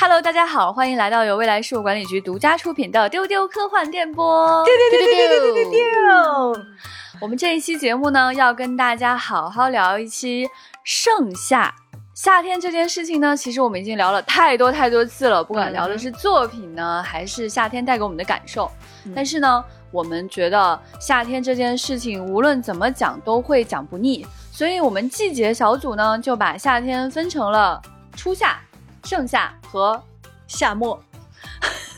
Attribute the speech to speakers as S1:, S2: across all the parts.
S1: Hello，大家好，欢迎来到由未来事务管理局独家出品的丢丢科幻电波。
S2: 丢丢丢丢丢丢丢丢。
S1: 我们这一期节目呢，要跟大家好好聊一期盛夏。夏天这件事情呢，其实我们已经聊了太多太多次了，不管聊的是作品呢，还是夏天带给我们的感受。但是呢，我们觉得夏天这件事情无论怎么讲都会讲不腻，所以我们季节小组呢就把夏天分成了初夏、盛夏和
S2: 夏末。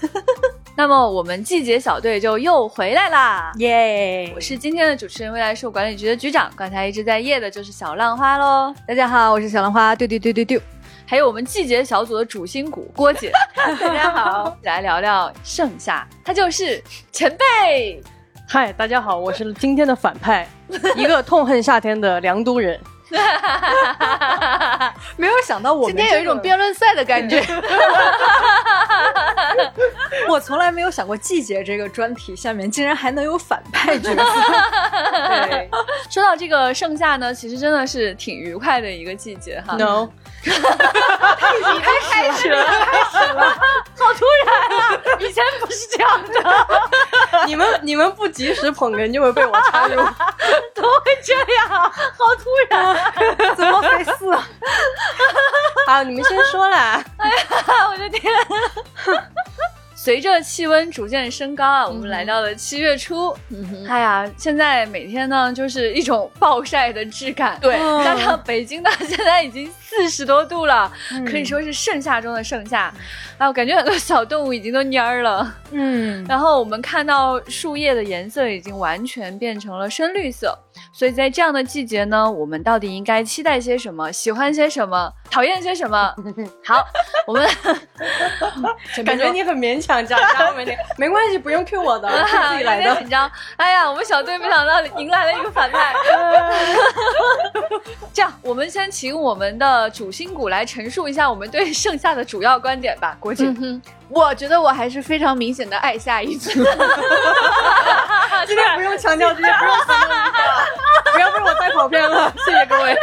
S1: 那么我们季节小队就又回来啦，
S2: 耶！
S1: 我是今天的主持人，未来事务管理局的局长。刚才一直在夜的就是小浪花喽。
S2: 大家好，我是小浪花，丢丢丢丢丢。
S1: 还有我们季节小组的主心骨郭姐，
S2: 大家好，
S1: 来聊聊盛夏，他就是前辈。
S3: 嗨，大家好，我是今天的反派，一个痛恨夏天的凉都人。
S2: 没有想到我
S1: 们今天有一种辩论赛的感觉。
S2: 我从来没有想过季节这个专题下面竟然还能有反派角色。
S1: 对，说到这个盛夏呢，其实真的是挺愉快的一个季节哈。
S3: No，
S1: 已经开始了，开始了，好突然啊！以前不是这样的。
S3: 你们你们不及时捧哏就会被我插入，
S1: 怎么会这样？好突然，
S2: 怎么回事？
S3: 好，你们先说啦。
S1: 哎呀，我的天！随着气温逐渐升高啊，我们来到了七月初。哎呀，现在每天呢就是一种暴晒的质感，
S2: 对，
S1: 加上北京呢现在已经四十多度了，可以说是盛夏中的盛夏。啊，我感觉很多小动物已经都蔫儿了。嗯，然后我们看到树叶的颜色已经完全变成了深绿色。所以在这样的季节呢，我们到底应该期待些什么？喜欢些什么？讨厌些什么？好，我们
S3: 感觉你很勉强，讲讲没没关系，不用 Q 我的，自己来的。
S1: 紧张，哎呀，我们小队没想到迎来了一个反派。这样，我们先请我们的主心骨来陈述一下我们对盛夏的主要观点吧。国庆。
S4: 我觉得我还是非常明显的爱下一组。
S3: 今天不用强调这些，不用强调不要被我带跑偏了。谢谢各位。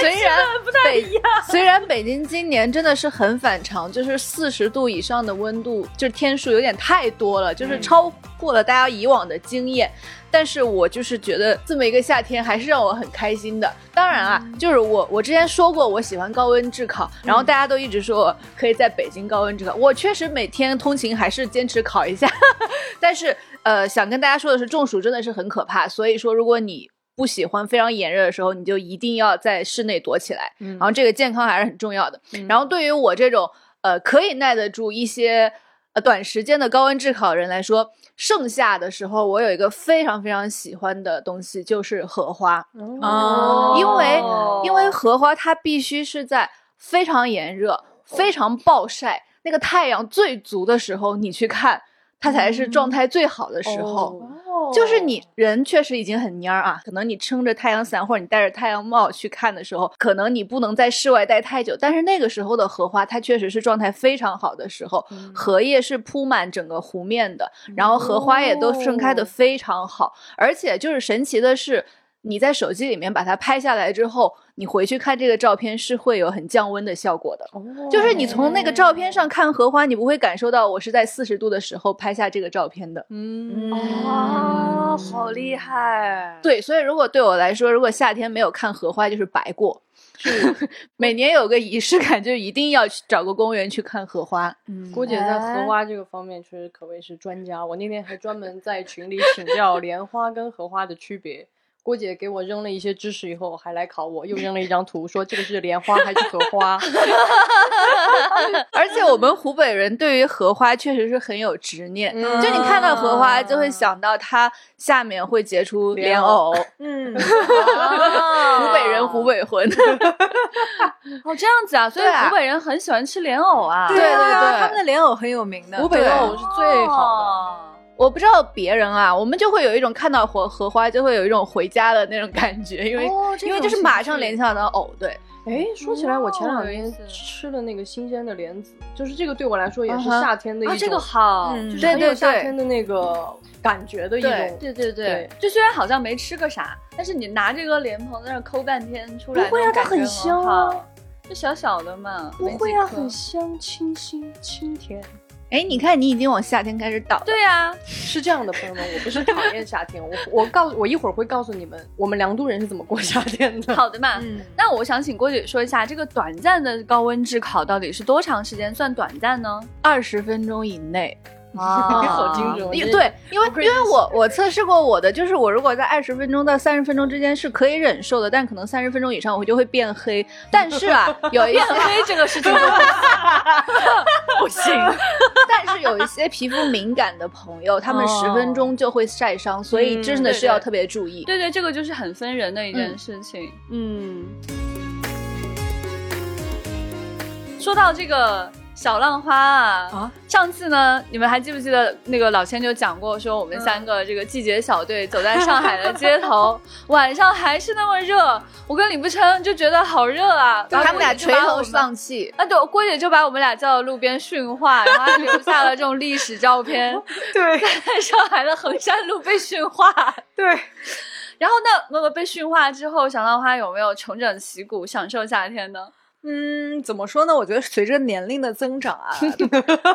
S4: 虽然北虽然北京今年真的是很反常，就是四十度以上的温度，就是天数有点太多了，就是超过了大家以往的经验。但是我就是觉得这么一个夏天还是让我很开心的。当然啊，就是我我之前说过我喜欢高温炙烤，然后大家都一直说可以在北京高温炙烤，我确实每天通勤还是坚持烤一下。但是呃，想跟大家说的是，中暑真的是很可怕，所以说如果你不喜欢非常炎热的时候，你就一定要在室内躲起来。嗯然后这个健康还是很重要的。然后对于我这种呃可以耐得住一些呃。短时间的高温炙烤人来说，盛夏的时候，我有一个非常非常喜欢的东西，就是荷花。哦，因为因为荷花它必须是在非常炎热、非常暴晒、那个太阳最足的时候，你去看。它才是状态最好的时候，就是你人确实已经很蔫儿啊，可能你撑着太阳伞或者你戴着太阳帽去看的时候，可能你不能在室外待太久。但是那个时候的荷花，它确实是状态非常好的时候，荷叶是铺满整个湖面的，然后荷花也都盛开的非常好，而且就是神奇的是。你在手机里面把它拍下来之后，你回去看这个照片是会有很降温的效果的。哦，就是你从那个照片上看荷花，你不会感受到我是在四十度的时候拍下这个照片的。
S1: 嗯，啊，好厉害！
S4: 对，所以如果对我来说，如果夏天没有看荷花，就是白过。是，每年有个仪式感，就一定要去找个公园去看荷花。
S3: 嗯，郭姐在荷花这个方面确实可谓是专家。我那天还专门在群里请教莲花跟荷花的区别。郭姐给我扔了一些知识以后，还来考我，又扔了一张图，说这个是莲花还是荷花？
S4: 而且我们湖北人对于荷花确实是很有执念，就你看到荷花就会想到它下面会结出莲藕。嗯，湖北人湖北魂。
S1: 哦，这样子啊，所以湖北人很喜欢吃莲藕啊。
S4: 对对对，
S2: 他们的莲藕很有名的，
S3: 湖北的藕是最好的。
S4: 我不知道别人啊，我们就会有一种看到荷荷花就会有一种回家的那种感觉，因为因为就是马上联想到藕。对，
S3: 哎，说起来，我前两天吃了那个新鲜的莲子，就是这个对我来说也是夏天的一种，
S1: 这个好，
S3: 就是很有夏天的那个感觉的一种。
S1: 对对对，就虽然好像没吃个啥，但是你拿这个莲蓬在那抠半天出来，
S2: 不会啊，它很香啊。
S1: 就小小的嘛，
S3: 不会啊，很香，清新清甜。
S4: 哎，你看你已经往夏天开始倒。
S1: 对呀、
S3: 是这样的，朋友们，我不是讨厌夏天，我 我告我一会儿会告诉你们，我们凉都人是怎么过夏天的。
S1: 好的嘛。
S2: 嗯，
S1: 那我想请郭姐说一下，这个短暂的高温炙烤到底是多长时间算短暂呢？
S4: 二十分钟以内。
S1: 啊
S3: 好精准
S4: 对，因为因为我我测试过我的，就是我如果在二十分钟到三十分钟之间是可以忍受的，但可能三十分钟以上我就会变黑。但是啊，有一些
S1: 黑这个事情 不行，
S4: 但是有一些皮肤敏感的朋友，他们十分钟就会晒伤，所以真的是要特别注意。
S1: 对对，这个就是很分人的一件事情。嗯，说到这个小浪花啊，
S2: 啊
S1: 上次呢，你们还记不记得那个老千就讲过，说我们三个这个季节小队走在上海的街头，晚上还是那么热，我跟李不琛就觉得好热啊，然后
S4: 他们俩垂头丧气。
S1: 啊，对，郭姐就把我们俩叫到路边训话，然后还留下了这种历史照片，
S2: 对
S1: 在上海的衡山路被训话。
S2: 对，
S1: 然后那，那么被训话之后，小浪花有没有重整旗鼓，享受夏天呢？
S2: 嗯，怎么说呢？我觉得随着年龄的增长啊，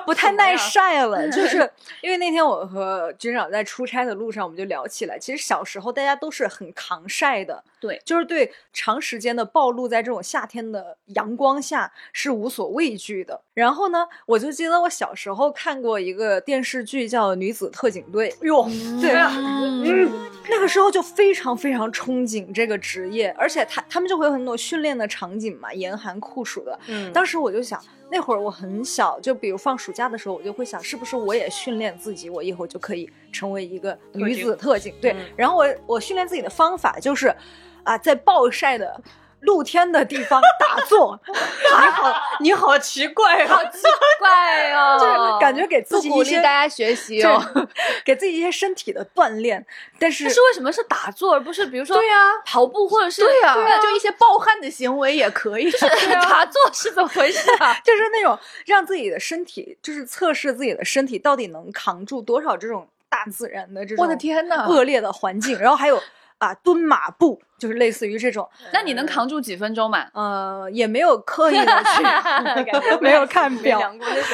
S2: 不太耐晒了。就是 因为那天我和军长在出差的路上，我们就聊起来，其实小时候大家都是很抗晒的，
S1: 对
S2: 就是对长时间的暴露在这种夏天的阳光下是无所畏惧的。然后呢，我就记得我小时候看过一个电视剧叫《女子特警队》，哟，对，嗯，那个时候就非常非常憧憬这个职业，而且他他们就会有很多训练的场景嘛，严寒酷暑的。
S3: 嗯
S2: 当时我就想，那会儿我很小，就比如放暑假的时候，我就会想，是不是我也训练自己，我以后就可以成为一个女子特警？对，
S3: 嗯
S2: 然后我我训练自己的方法就是，啊，在暴晒的。露天的地方打坐，
S3: 你好，你好奇怪好奇！
S1: 怪哦，
S2: 就是感觉给自己一些
S4: 鼓励大家学习哦。
S2: 给自己一些身体的锻炼。但是
S1: 但是为什么是打坐，而不是比如说
S4: 对呀
S1: 跑步或者是
S4: 对呀、就一些暴汗的行为也可以。
S1: 打坐是怎么回事啊？
S2: 就是那种让自己的身体，就是测试自己的身体到底能扛住多少这种大自然的这种
S4: 我的天呐
S2: 恶劣的环境，然后还有啊蹲马步，就是类似于这种，
S1: 那你能扛住几分钟嘛？
S2: 呃，也没有刻意的去，没有看表，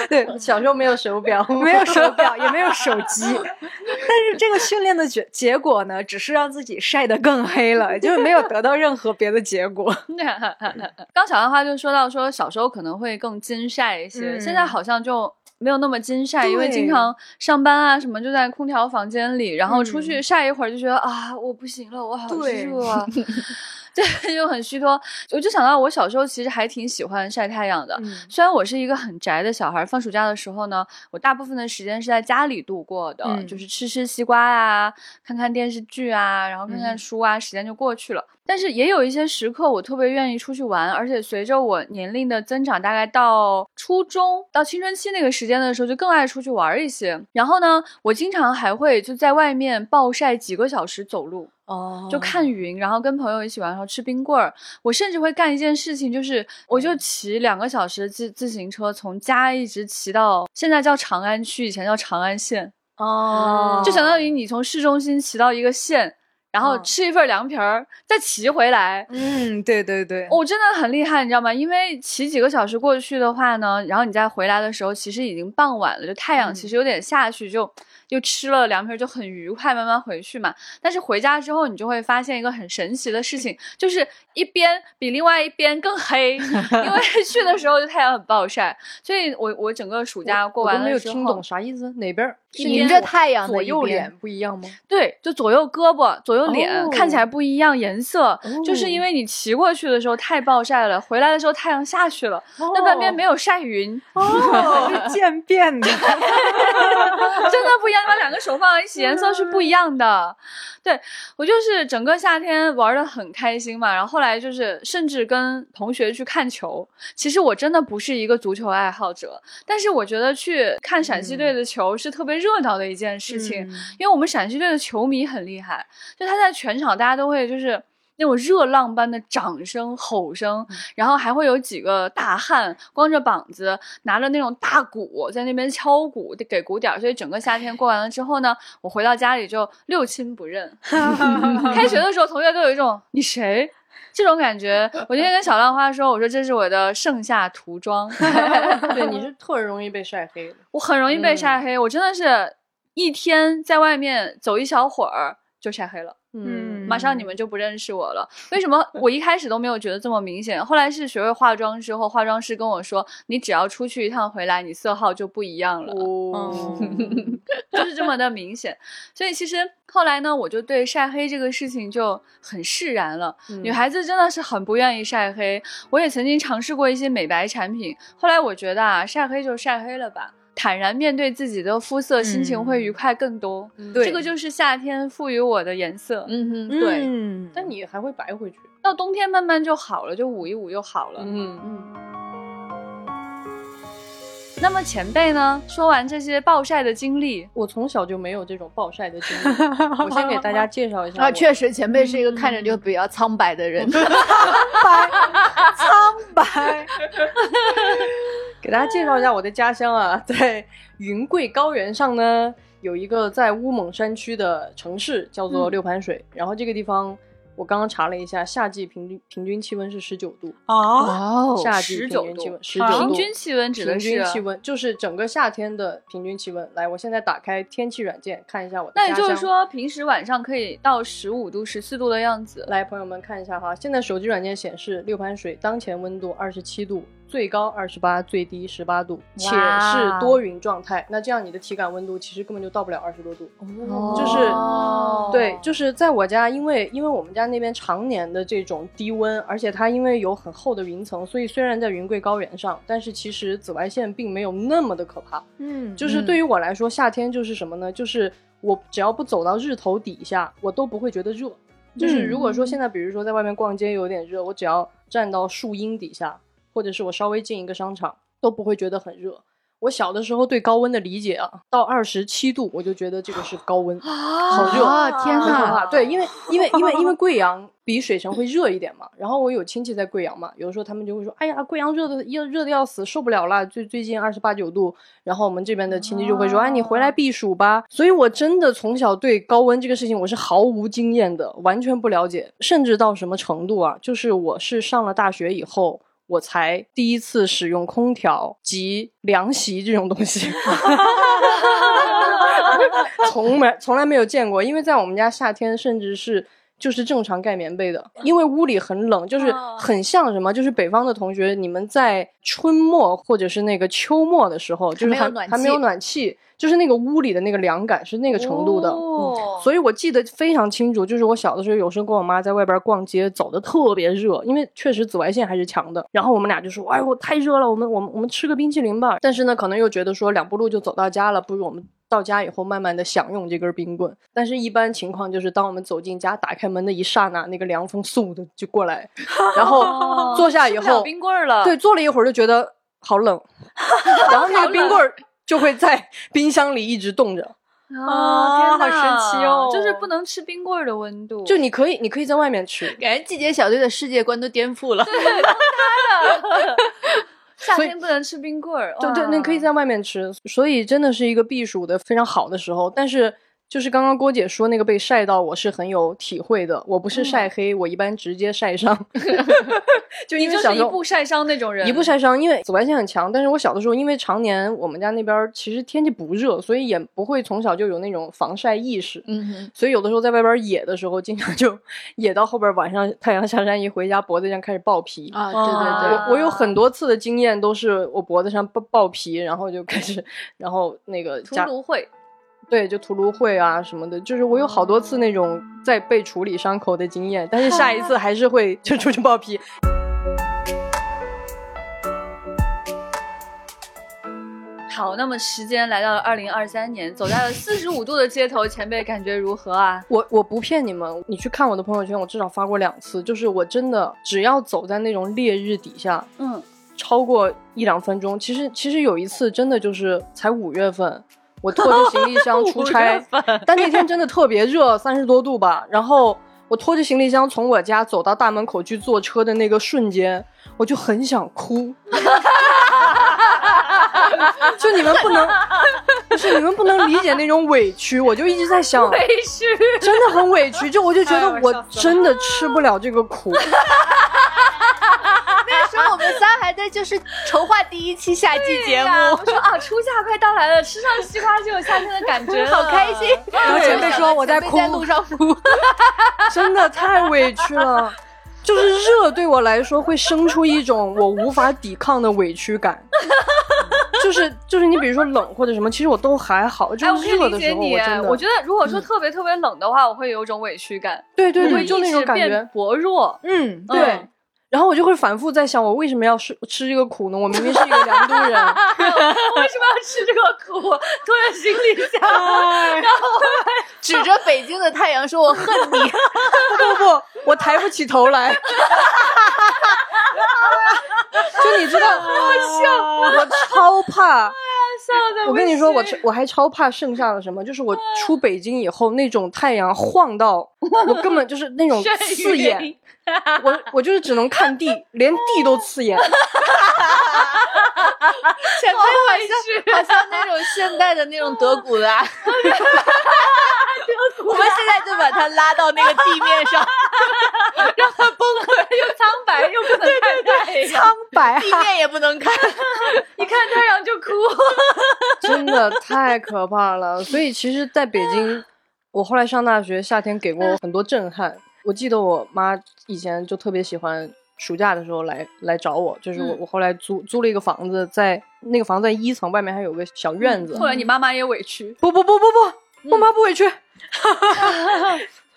S2: 对，
S3: 小时候没有手表，
S2: 没有手表，也没有手 机，但是这个训练的结结果呢，只是让自己晒得更黑了，就是没有得到任何别的结果。
S1: 刚小浪花就说到说小时候可能会更精晒一些，
S2: 嗯
S1: 现在好像就。没有那么金晒，因为经常上班啊什么就在空调房间里，然后出去
S2: 嗯。
S1: 晒一会儿就觉得、啊我不行了，我好热啊，对，就很虚脱。我就想到我小时候其实还挺喜欢晒太阳的，
S2: 嗯
S1: 虽然我是一个很宅的小孩，放暑假的时候呢，我大部分的时间是在家里度过的，
S2: 嗯
S1: 就是吃吃西瓜啊，看看电视剧啊，然后看看
S2: 嗯
S1: 书啊，时间就过去了。但是也有一些时刻，我特别愿意出去玩，而且随着我年龄的增长，大概到初中到青春期那个时间的时候，就更爱出去玩一些。然后呢，我经常还会就在外面暴晒几个小时走路。
S2: 哦
S1: 就看云，然后跟朋友一起玩，然后吃冰棍儿。我甚至会干一件事情，就是我就骑两个小时的自自行车，从家一直骑到现在叫长安区，以前叫长安县，
S2: 哦，
S1: 就相当于你从市中心骑到一个县，然后
S2: 嗯
S1: 吃一份凉皮儿，再骑回来。
S2: 嗯，对对对，
S1: 我、真的很厉害，你知道吗？因为骑几个小时过去的话呢，然后你再回来的时候，其实已经傍晚了，就太阳
S2: 嗯
S1: 其实有点下去，就就吃了凉皮，就很愉快，慢慢回去嘛。但是回家之后，你就会发现一个很神奇的事情，就是一边比另外一边更黑，因为去的时候就太阳很暴晒，所以我我整个暑假过完了之后
S3: 听懂，啥意思，哪边儿？
S1: 是
S4: 迎着太阳的
S3: 左右脸不一样吗？
S1: 对，就左右胳膊、左右脸、
S3: 哦
S1: 看起来不一样颜色，就是因为你骑过去的时候太暴晒了，回来的时候太阳下去了，那半边没有晒匀，
S2: 哦，是 渐变的，
S1: 真的不一样，把两个手放在一起，颜色是不一样的。对我就是整个夏天玩的很开心嘛，然后后来就是甚至跟同学去看球。其实我真的不是一个足球爱好者，但是我觉得去看陕西队的球是特别热闹的一件事情，
S2: 嗯
S1: 因为我们陕西队的球迷很厉害，就他在全场大家都会就是。那种热浪般的掌声、吼声，然后还会有几个大汉光着膀子，拿着那种大鼓在那边敲鼓，给鼓点儿。所以整个夏天过完了之后呢，我回到家里就六亲不认。开学的时候，同学都有一种你谁？这种感觉，我今天跟小浪花说，我说这是我的盛夏涂装
S3: 对，你是特容易被晒黑的。
S1: 我很容易被晒黑，我真的是一天在外面走一小会儿就晒黑了。
S2: 嗯
S1: 马上你们就不认识我了。为什么我一开始都没有觉得这么明显？后来是学会化妆之后，化妆师跟我说，你只要出去一趟回来，你色号就不一样了。
S3: 哦，
S1: 就是这么的明显。所以其实后来呢，我就对晒黑这个事情就很释然了。
S3: 嗯
S1: 女孩子真的是很不愿意晒黑，我也曾经尝试过一些美白产品，后来我觉得啊，晒黑就晒黑了吧。坦然面对自己的肤色，心情会愉快更多。
S2: 对
S1: 这个就是夏天赋予我的颜色。
S4: 嗯哼，对，
S2: 嗯
S3: 但你还会白回去。
S1: 到冬天慢慢就好了，就捂一捂又好了。
S3: 嗯，
S1: 嗯。那么前辈呢？说完这些暴晒的经历，
S3: 我从小就没有这种暴晒的经历。我先给大家介绍一下，
S4: 啊，确实，前辈是一个看着就比较苍白的人。
S2: 苍白苍白，
S3: 给大家介绍一下我的家乡啊，在云贵高原上呢，有一个在乌蒙山区的城市叫做六盘水，然后这个地方。我刚刚查了一下，夏季平均平均气温是十九度，
S2: 啊，
S4: 哦
S3: 夏季
S1: 19
S3: 平均气温十九度，
S1: 平均气温指的
S3: 平
S1: 是
S3: 均气温就是整个夏天的平均气温。来，我现在打开天气软件看一下我的
S1: 那也。就是说，平时晚上可以到十五度、十四度的样子。
S3: 来，朋友们看一下哈，现在手机软件显示六盘水当前温度二十七度，最高二十八，最低十八度，且是多云状态。那这样你的体感温度其实根本就到不了二十多度。就是
S1: 哦
S3: 对，就是在我家，因为因为我们家那边常年的这种低温，而且它因为有很厚的云层，所以虽然在云贵高原上，但是其实紫外线并没有那么的可怕。
S2: 嗯
S3: 就是对于我来说，夏天就是什么呢？就是我只要不走到日头底下，我都不会觉得热。就是如果说现在，比如说在外面逛街有点热，我只要站到树荫底下，或者是我稍微进一个商场，都不会觉得很热。我小的时候对高温的理解啊，到二十七度我就觉得这个是高温，啊好热
S4: 啊天哪。
S3: 对，因为因为因为因为贵阳比水城会热一点嘛，然后我有亲戚在贵阳嘛，有的时候他们就会说，哎呀，贵阳热的要热的要死，受不了了，最最近二十八九度，然后我们这边的亲戚就会说，哎，你回来避暑吧。所以我真的从小对高温这个事情我是毫无经验的，完全不了解，甚至到什么程度啊，就是我是上了大学以后。我才第一次使用空调及凉席这种东西，从没从来没有见过，因为在我们家夏天甚至是就是正常盖棉被的，因为屋里很冷，就是很像什么，就是北方的同学，你们在春末或者是那个秋末的时候，就是还
S4: 没有暖
S3: 还没有暖气，就是那个屋里的那个凉感是那个程度的。
S1: 哦
S3: 所以我记得非常清楚，就是我小的时候，有时候跟我妈在外边逛街，走的特别热，因为确实紫外线还是强的。然后我们俩就说：“哎，我太热了，我们我们我们吃个冰淇淋吧。”但是呢，可能又觉得说两步路就走到家了，不如我们到家以后慢慢的享用这根冰棍。但是，一般情况就是当我们走进家，打开门的一刹那，那个凉风嗖的就过来，然后坐下以后，
S1: 冰棍了。
S3: 对，坐了一会儿就觉得好冷，然后那个冰棍儿就会在 冰箱里一直冻着。
S1: 啊，天哪
S2: 好神奇哦
S1: 就是不能吃冰棍儿的温度，
S3: 就你可以，你可以在外面吃，
S4: 感觉季节小队的世界观都颠覆了。
S1: 夏
S3: 所以
S1: 天不能吃冰棍儿。
S3: 对对，
S1: 哇
S3: 那可以在外面吃，所以真的是一个避暑的非常好的时候。但是就是刚刚郭姐说那个被晒到，我是很有体会的。我不是晒黑，我一般直接晒伤，就
S1: 你就是一
S3: 因为小时候
S1: 步晒伤那种人，
S3: 一步晒伤，因为紫外线很强。但是我小的时候，因为常年我们家那边其实天气不热，所以也不会从小就有那种防晒意识。
S4: 嗯哼，
S3: 所以有的时候在外边野的时候，经常就野到后边晚上太阳下山一回家，脖子上开始爆皮。
S4: 啊，
S1: 哦
S4: 对对对，
S3: 我我有很多次的经验都是我脖子上爆爆皮，然后就开始，然后那个
S1: 涂
S3: 家
S1: 芦荟。
S3: 对就涂芦荟啊什么的，就是我有好多次那种在被处理伤口的经验，但是下一次还是会就出去爆皮。
S1: 好，那么时间来到了二零二三年，走在了四十五度的街头，前辈感觉如何啊？
S3: 我我不骗你们，你去看我的朋友圈，我至少发过两次，就是我真的只要走在那种烈日底下，
S1: 嗯，
S3: 超过一两分钟，其实其实有一次真的就是才五月份，我拖着行李箱出差，但那天真的特别热，三十多度吧。然后我拖着行李箱从我家走到大门口去坐车的那个瞬间，我就很想哭。就你们不能，不是你们不能理解那种委屈，我就一直在想，
S1: 委屈。
S3: 真的很委屈，就我就觉得我真的吃不了这个苦。
S4: 那时候我们仨还在就是筹划第一期夏季节目，
S1: 我说啊，初夏快到来了，吃上西瓜就有夏天的感觉，
S4: 好开心。
S2: 然后前辈说我在哭，
S4: 在路上哭，
S3: 真的太委屈了。就是热对我来说会生出一种我无法抵抗的委屈感。就是就是你比如说冷或者什么，其实我都还好。就
S1: 哎，我可以
S3: 热的
S1: 理解你
S3: 时候我真，的，
S1: 我觉得如果说特别特别冷的话，我会有一种委屈感，
S3: 对对对，
S1: 我会意
S3: 就那种感觉。
S1: 薄弱。
S2: 嗯，
S3: 对
S1: 嗯，
S3: 然后我就会反复在想，我为什么要吃吃这个苦呢？我明明是一个良都人。
S1: 我为什么要吃这个苦？拖着行李箱，然后
S4: 指着北京的太阳说：“我恨你。
S3: 不不不，我抬不起头来。就你知道，我超怕。
S1: 笑
S3: 我跟你说，我我还超怕剩下的什么，就是我出北京以后，那种太阳晃到我根本就是那种刺眼，我我就是只能看地，连地都刺眼。
S4: 前辈好像好像那种现代的那种德古拉，我们现在就把他拉到那个地面上，
S1: 让他崩溃，又苍白又不能看太阳，
S3: 苍白
S4: 地面也不能看。
S1: 一看太阳就哭。
S3: 真的太可怕了。所以其实，在北京，我后来上大学，夏天给过我很多震撼。我记得我妈以前就特别喜欢暑假的时候来来找我，就是我、
S1: 嗯
S3: 我后来租租了一个房子在，那个房子在一层，外面还有个小院子。
S1: 后来你妈妈也委屈，
S3: 不不不不不，我妈不委屈。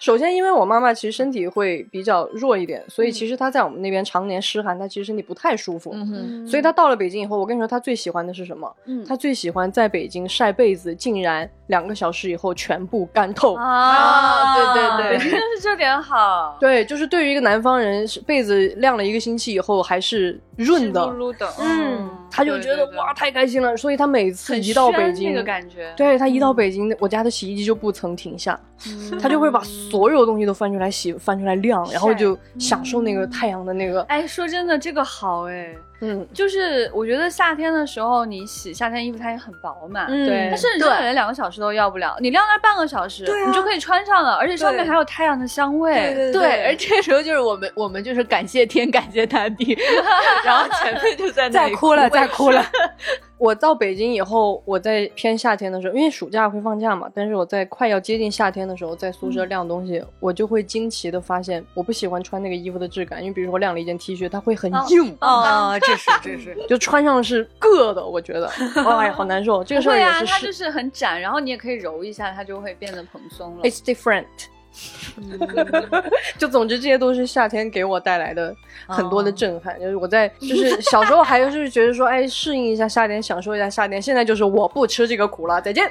S3: 首先，因为我妈妈其实身体会比较弱一点，所以其实她在我们那边常年湿寒，她其实身体不太舒服。
S1: 嗯哼，
S3: 所以她到了北京以后，我跟你说，她最喜欢的是什么？
S1: 嗯
S3: 她最喜欢在北京晒被子，竟然两个小时以后全部干透。
S1: 啊
S4: 对对对
S1: 真是这点好，
S3: 对，就是对于一个南方人，被子晾了一个星期以后还是润的。嗯，他就
S1: 对对对。
S3: 觉得哇太开心了，所以他每次一到北京，
S1: 那个感觉，
S3: 对他一到北京，我家的洗衣机就不曾停下，
S1: 嗯。
S3: 他就会把所有东西都翻出来洗，翻出来晾，然后就享受那个太阳的那个，
S1: 哎，说真的，这个好哎，
S3: 嗯，
S1: 就是我觉得夏天的时候，你洗夏天衣服它也很薄嘛，
S2: 嗯
S3: 对
S1: 它甚至可能两个小时都要不了，你晾那半个小时，
S2: 对啊
S1: 你就可以穿上了，而且上面还有太阳的香味。
S2: 对
S4: 对，而这时候就是我们，我们就是感谢天，感谢大地，然后前辈就在那里
S2: 再哭了，再哭了。
S3: 我到北京以后，我在偏夏天的时候，因为暑假会放假嘛，但是我在快要接近夏天的时候，在宿舍晾东西，我就会惊奇的发现，我不喜欢穿那个衣服的质感，因为比如说我晾了一件 T 恤，它会很硬，
S2: 啊，这是这是，
S3: 就穿上是硌的，我觉得，哎呀，好难受。这个事儿也是是
S1: 它就是很展，然后你也可以揉一下，它就会变得蓬松了。
S3: It's different。就总之，这些都是夏天给我带来的很多的震撼。就是我在就是小时候还是觉得说，哎，适应一下夏天，享受一下夏天。现在就是我不吃这个苦了，再见。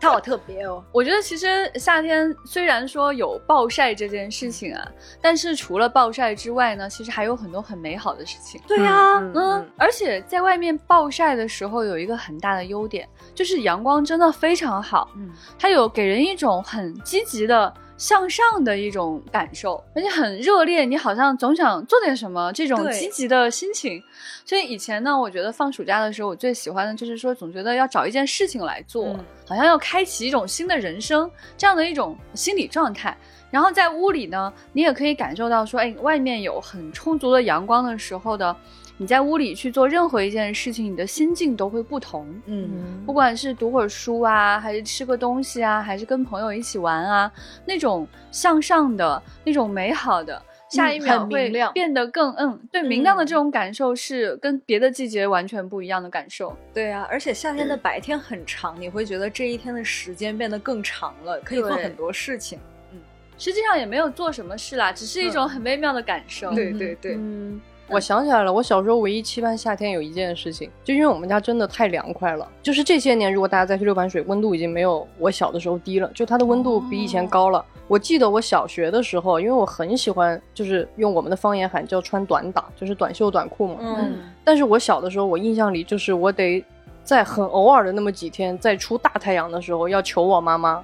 S2: 他好特别哦。
S1: 我觉得其实夏天虽然说有暴晒这件事情啊，但是除了暴晒之外呢，其实还有很多很美好的事情。
S2: 对呀，
S3: 嗯
S1: 嗯，而且在外面暴晒的时候有一个很大的优点，就是阳光真的非常好，
S2: 嗯，
S1: 它有给人一种很积极的。向上的一种感受，而且很热烈，你好像总想做点什么，这种积极的心情。所以以前呢，我觉得放暑假的时候，我最喜欢的就是说，总觉得要找一件事情来做，
S2: 嗯
S1: 好像要开启一种新的人生这样的一种心理状态。然后在屋里呢，你也可以感受到说，哎，外面有很充足的阳光的时候的，你在屋里去做任何一件事情，你的心境都会不同。
S2: 嗯，
S1: 不管是读会儿书啊，还是吃个东西啊，还是跟朋友一起玩啊，那种向上的、那种美好的，下一秒会变得更嗯，对，明亮的这种感受是跟别的季节完全不一样的感受。
S2: 对啊，而且夏天的白天很长，你会觉得这一天的时间变得更长了，可以做很多事情。嗯。
S1: 实际上也没有做什么事啦，只是一种
S2: 嗯。
S1: 很微妙的感受。
S2: 对对对，
S3: 嗯，我想起来了，我小时候唯一期盼夏天有一件事情，就因为我们家真的太凉快了。就是这些年，如果大家再去六盘水，温度已经没有我小的时候低了，就它的温度比以前高了。我记得我小学的时候，因为我很喜欢，就是用我们的方言喊叫穿短打，就是短袖短裤嘛。
S2: 嗯，
S3: 但是我小的时候，我印象里就是我得在很偶尔的那么几天，在出大太阳的时候，要求我妈妈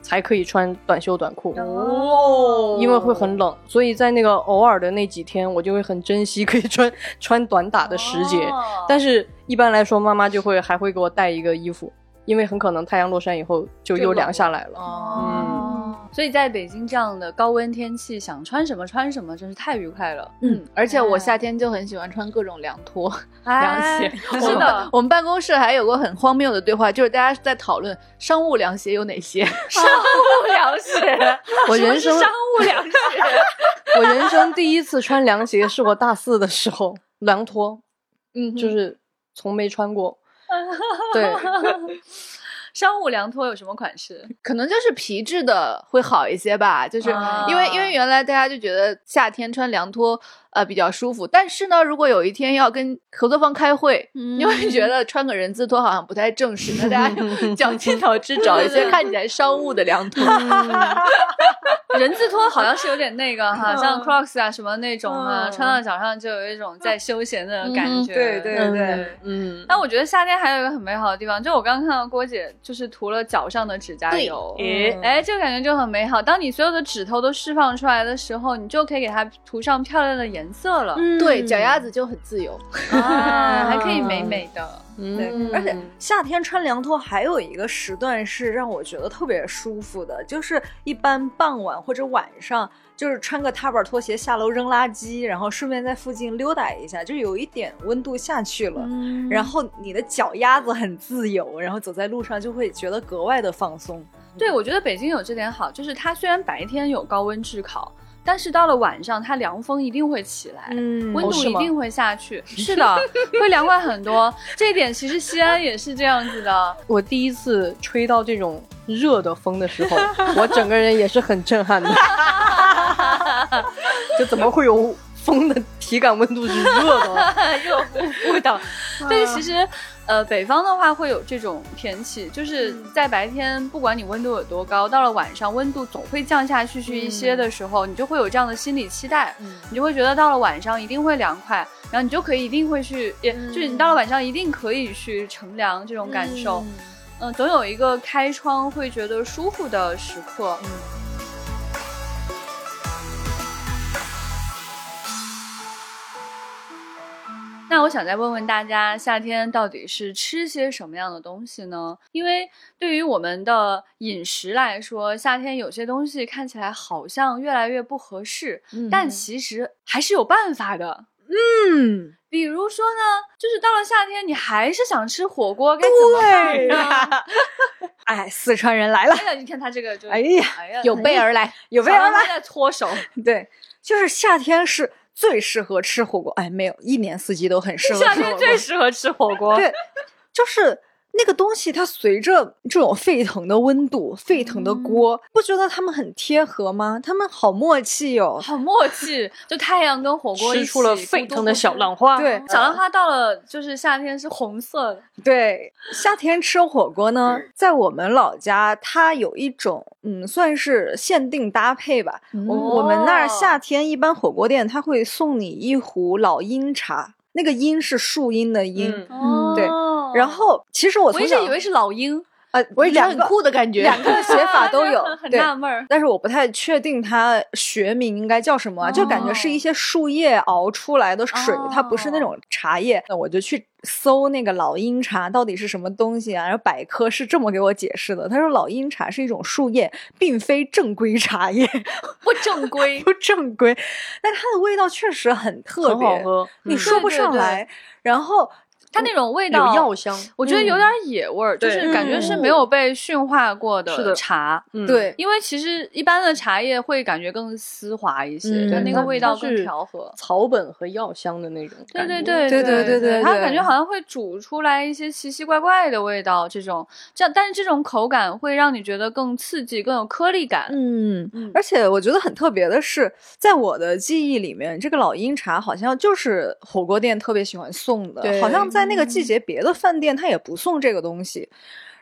S3: 才可以穿短袖短裤。
S2: 哦
S3: 因为会很冷，所以在那个偶尔的那几天，我就会很珍惜可以穿穿短打的时节。
S1: 哦
S3: 但是一般来说，妈妈就会还会给我带一个衣服，因为很可能太阳落山以后就又凉下来了。
S1: 哦，所以在北京这样的高温天气，想穿什么穿什么，真是太愉快了。
S4: 嗯，而且我夏天就很喜欢穿各种凉拖、凉
S1: 哎
S4: 鞋。
S1: 是的，
S4: 我们办公室还有过很荒谬的对话，就是大家在讨论商务凉鞋有哪些。
S1: 商务凉鞋，
S3: 我人生
S1: 商务凉鞋，
S3: 我人生第一次穿凉鞋是我大四的时候，凉拖，
S4: 嗯
S3: 就是从没穿过。对，
S1: 商务凉拖有什么款式？
S4: 可能就是皮质的会好一些吧，就是
S1: 啊
S4: 因为、因为原来大家就觉得夏天穿凉拖呃比较舒服，但是呢，如果有一天要跟合作方开会，你会觉得穿个人字拖好像不太正式，那大家就绞尽脑汁找一些看起来商务的凉拖。
S1: 人字拖好像是有点那个哈，像 Crocs 啊什么那种啊，
S2: 嗯。
S1: 穿到脚上就有一种在休闲的感觉。
S2: 对对对，
S3: 嗯，
S1: 但我觉得夏天还有一个很美好的地方，就我刚刚看到郭姐就是涂了脚上的指甲油，哎，这个感觉就很美好。当你所有的指头都释放出来的时候，你就可以给它涂上漂亮的颜色了，
S4: 对，脚丫子就很自由。
S1: 啊，还可以美美的。
S2: 对，
S3: 嗯
S2: 而且夏天穿凉拖还有一个时段是让我觉得特别舒服的，就是一般傍晚或者晚上，就是穿个踏板拖鞋下楼扔垃圾，然后顺便在附近溜达一下，就有一点温度下去了，
S1: 嗯
S2: 然后你的脚丫子很自由，然后走在路上就会觉得格外的放松。
S1: 对，我觉得北京有这点好，就是它虽然白天有高温炙烤，但是到了晚上，它凉风一定会起来。
S2: 嗯
S1: 温度一定会下去，是的，会凉快很多。这一点其实西安也是这样子的，
S3: 我第一次吹到这种热的风的时候，我整个人也是很震撼的。就怎么会有风的体感温度是热的？
S1: 热乎乎的。但是，其实呃，北方的话会有这种天气，就是在白天，不管你温度有多高，到了晚上温度总会降下去去一些的时候，你就会有这样的心理期待，你就会觉得到了晚上一定会凉快，然后你就可以一定会去，也就是你到了晚上一定可以去乘凉这种感受。嗯，总有一个开窗会觉得舒服的时刻。那我想再问问大家，夏天到底是吃些什么样的东西呢？因为对于我们的饮食来说，夏天有些东西看起来好像越来越不合适，但其实还是有办法的。
S2: 嗯，
S1: 比如说呢，就是到了夏天，你还是想吃火锅，该怎么办呢？
S2: 哎，四川人来了，
S1: 哎呀，你看他这个就，
S2: 哎呀，
S1: 哎呀，
S4: 有备而来，
S2: 有备而来。
S1: 在搓手。
S2: 对，就是夏天是最适合吃火锅。哎，没有，一年四季都很适合吃
S1: 夏
S2: 火锅。
S1: 天最适合吃火锅。
S2: 对，就是那个东西，它随着这种沸腾的温度、沸腾的锅，不觉得它们很贴合吗？它们好默契哦。
S1: 好默契，就太阳跟火锅
S3: 吃出了沸腾的小浪花。
S2: 对
S1: 小浪花到了就是夏天是红色的，
S2: 对，夏天吃火锅呢，在我们老家，它有一种嗯，算是限定搭配吧。我我们那儿夏天一般火锅店，它会送你一壶老鹰茶，那个鹰是树荫的鹰。对然后其实我
S1: 我
S2: 从小
S1: 一直以为是老鹰，
S2: 呃，
S4: 我
S2: 两个
S4: 很酷的感觉。
S2: 两个写法都有
S1: 很纳闷儿。
S2: 但是我不太确定它学名应该叫什么啊，就感觉是一些树叶熬出来的水，它不是那种茶叶。那我就去搜那个老鹰茶到底是什么东西啊，然后百科是这么给我解释的，他说老鹰茶是一种树叶，并非正规茶叶，
S1: 不正规。
S2: 不正规，但它的味道确实很特别，
S3: 很好喝，嗯
S2: 你说不
S1: 对对对
S2: 上来。然后
S1: 它那种味道有
S3: 药香，
S1: 我觉得有点野味儿，就是感觉是没有被驯化过的茶。
S2: 对，
S1: 因为其实一般的茶叶会感觉更丝滑一些，它那个味道更调和。
S3: 草本和药香的那种，
S1: 对对对
S2: 对对对
S1: 对，它感觉好像会煮出来一些奇奇怪怪的味道。这种这样，但是这种口感会让你觉得更刺激，更有颗粒感。
S2: 嗯，而且我觉得很特别的是，在我的记忆里面，这个老鹰茶好像就是火锅店特别喜欢送的，好像在。那个季节别的饭店它也不送这个东西。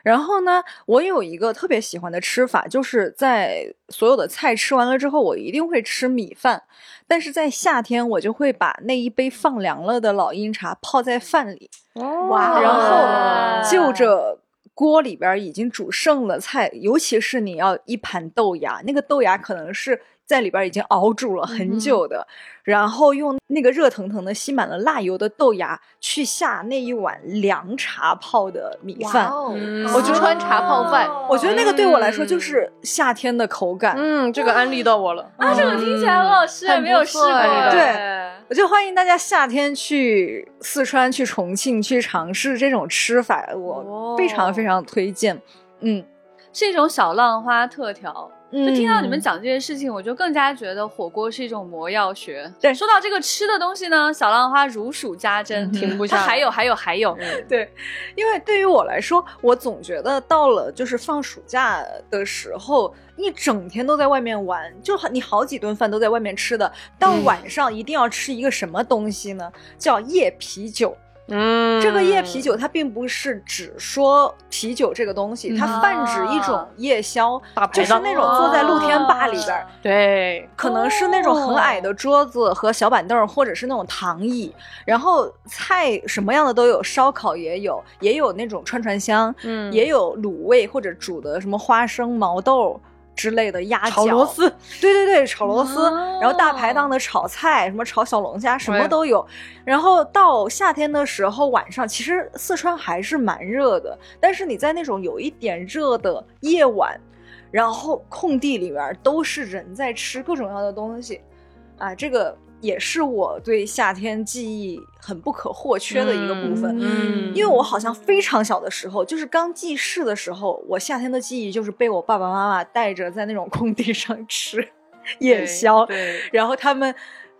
S2: 然后呢，我有一个特别喜欢的吃法，就是在所有的菜吃完了之后，我一定会吃米饭。但是在夏天，我就会把那一杯放凉了的老鹰茶泡在饭里，
S3: 哇
S2: 然后就着锅里边已经煮剩了菜，尤其是你要一盘豆芽，那个豆芽可能是在里边已经熬煮了很久的，然后用那个热腾腾的、吸满了辣油的豆芽去下那一碗凉茶泡的米饭。
S4: 我就川茶泡饭，
S2: 我觉得那个对我来说就是夏天的口感。
S3: 嗯，这个安利到我了。
S1: 啊，这个听起来很好吃，
S4: 很
S1: 没有试过。
S2: 对我就欢迎大家夏天去四川、去重庆去尝试这种吃法，我非常非常推荐。嗯，
S1: 是一种小浪花特调。就
S2: 就
S1: 听到你们讲这些事情，我就更加觉得火锅是一种魔药学。
S2: 对
S1: 说到这个吃的东西呢，小浪花如数家珍，
S3: 停不下
S1: 还有还有还有，
S2: 对，因为对于我来说，我总觉得到了就是放暑假的时候，一整天都在外面玩，就好你好几顿饭都在外面吃的，到晚上一定要吃一个什么东西呢？叫夜啤酒。
S3: 嗯，
S2: 这个夜啤酒它并不是只说啤酒这个东西，它泛指一种夜宵，就是那种坐在露天坝里边儿。
S3: 对，
S2: 可能是那种很矮的桌子和小板凳，或者是那种躺椅，然后菜什么样的都有，烧烤也有，也有那种串串香，
S3: 嗯。
S2: 也有卤味或者煮的什么花生、毛豆之类的鸭脚，
S3: 炒螺丝，
S2: 对对对，炒螺丝，
S1: 哦
S2: 然后大排档的炒菜，什么炒小龙虾，什么都有。然后到夏天的时候，晚上其实四川还是蛮热的，但是你在那种有一点热的夜晚，然后空地里面都是人在吃各种各样的东西，啊，这个也是我对夏天记忆很不可或缺的一个部分。
S3: 嗯，
S2: 因为我好像非常小的时候，就是刚记事的时候，我夏天的记忆就是被我爸爸妈妈带着在那种空地上吃 夜宵，
S3: 对，
S2: 然后他们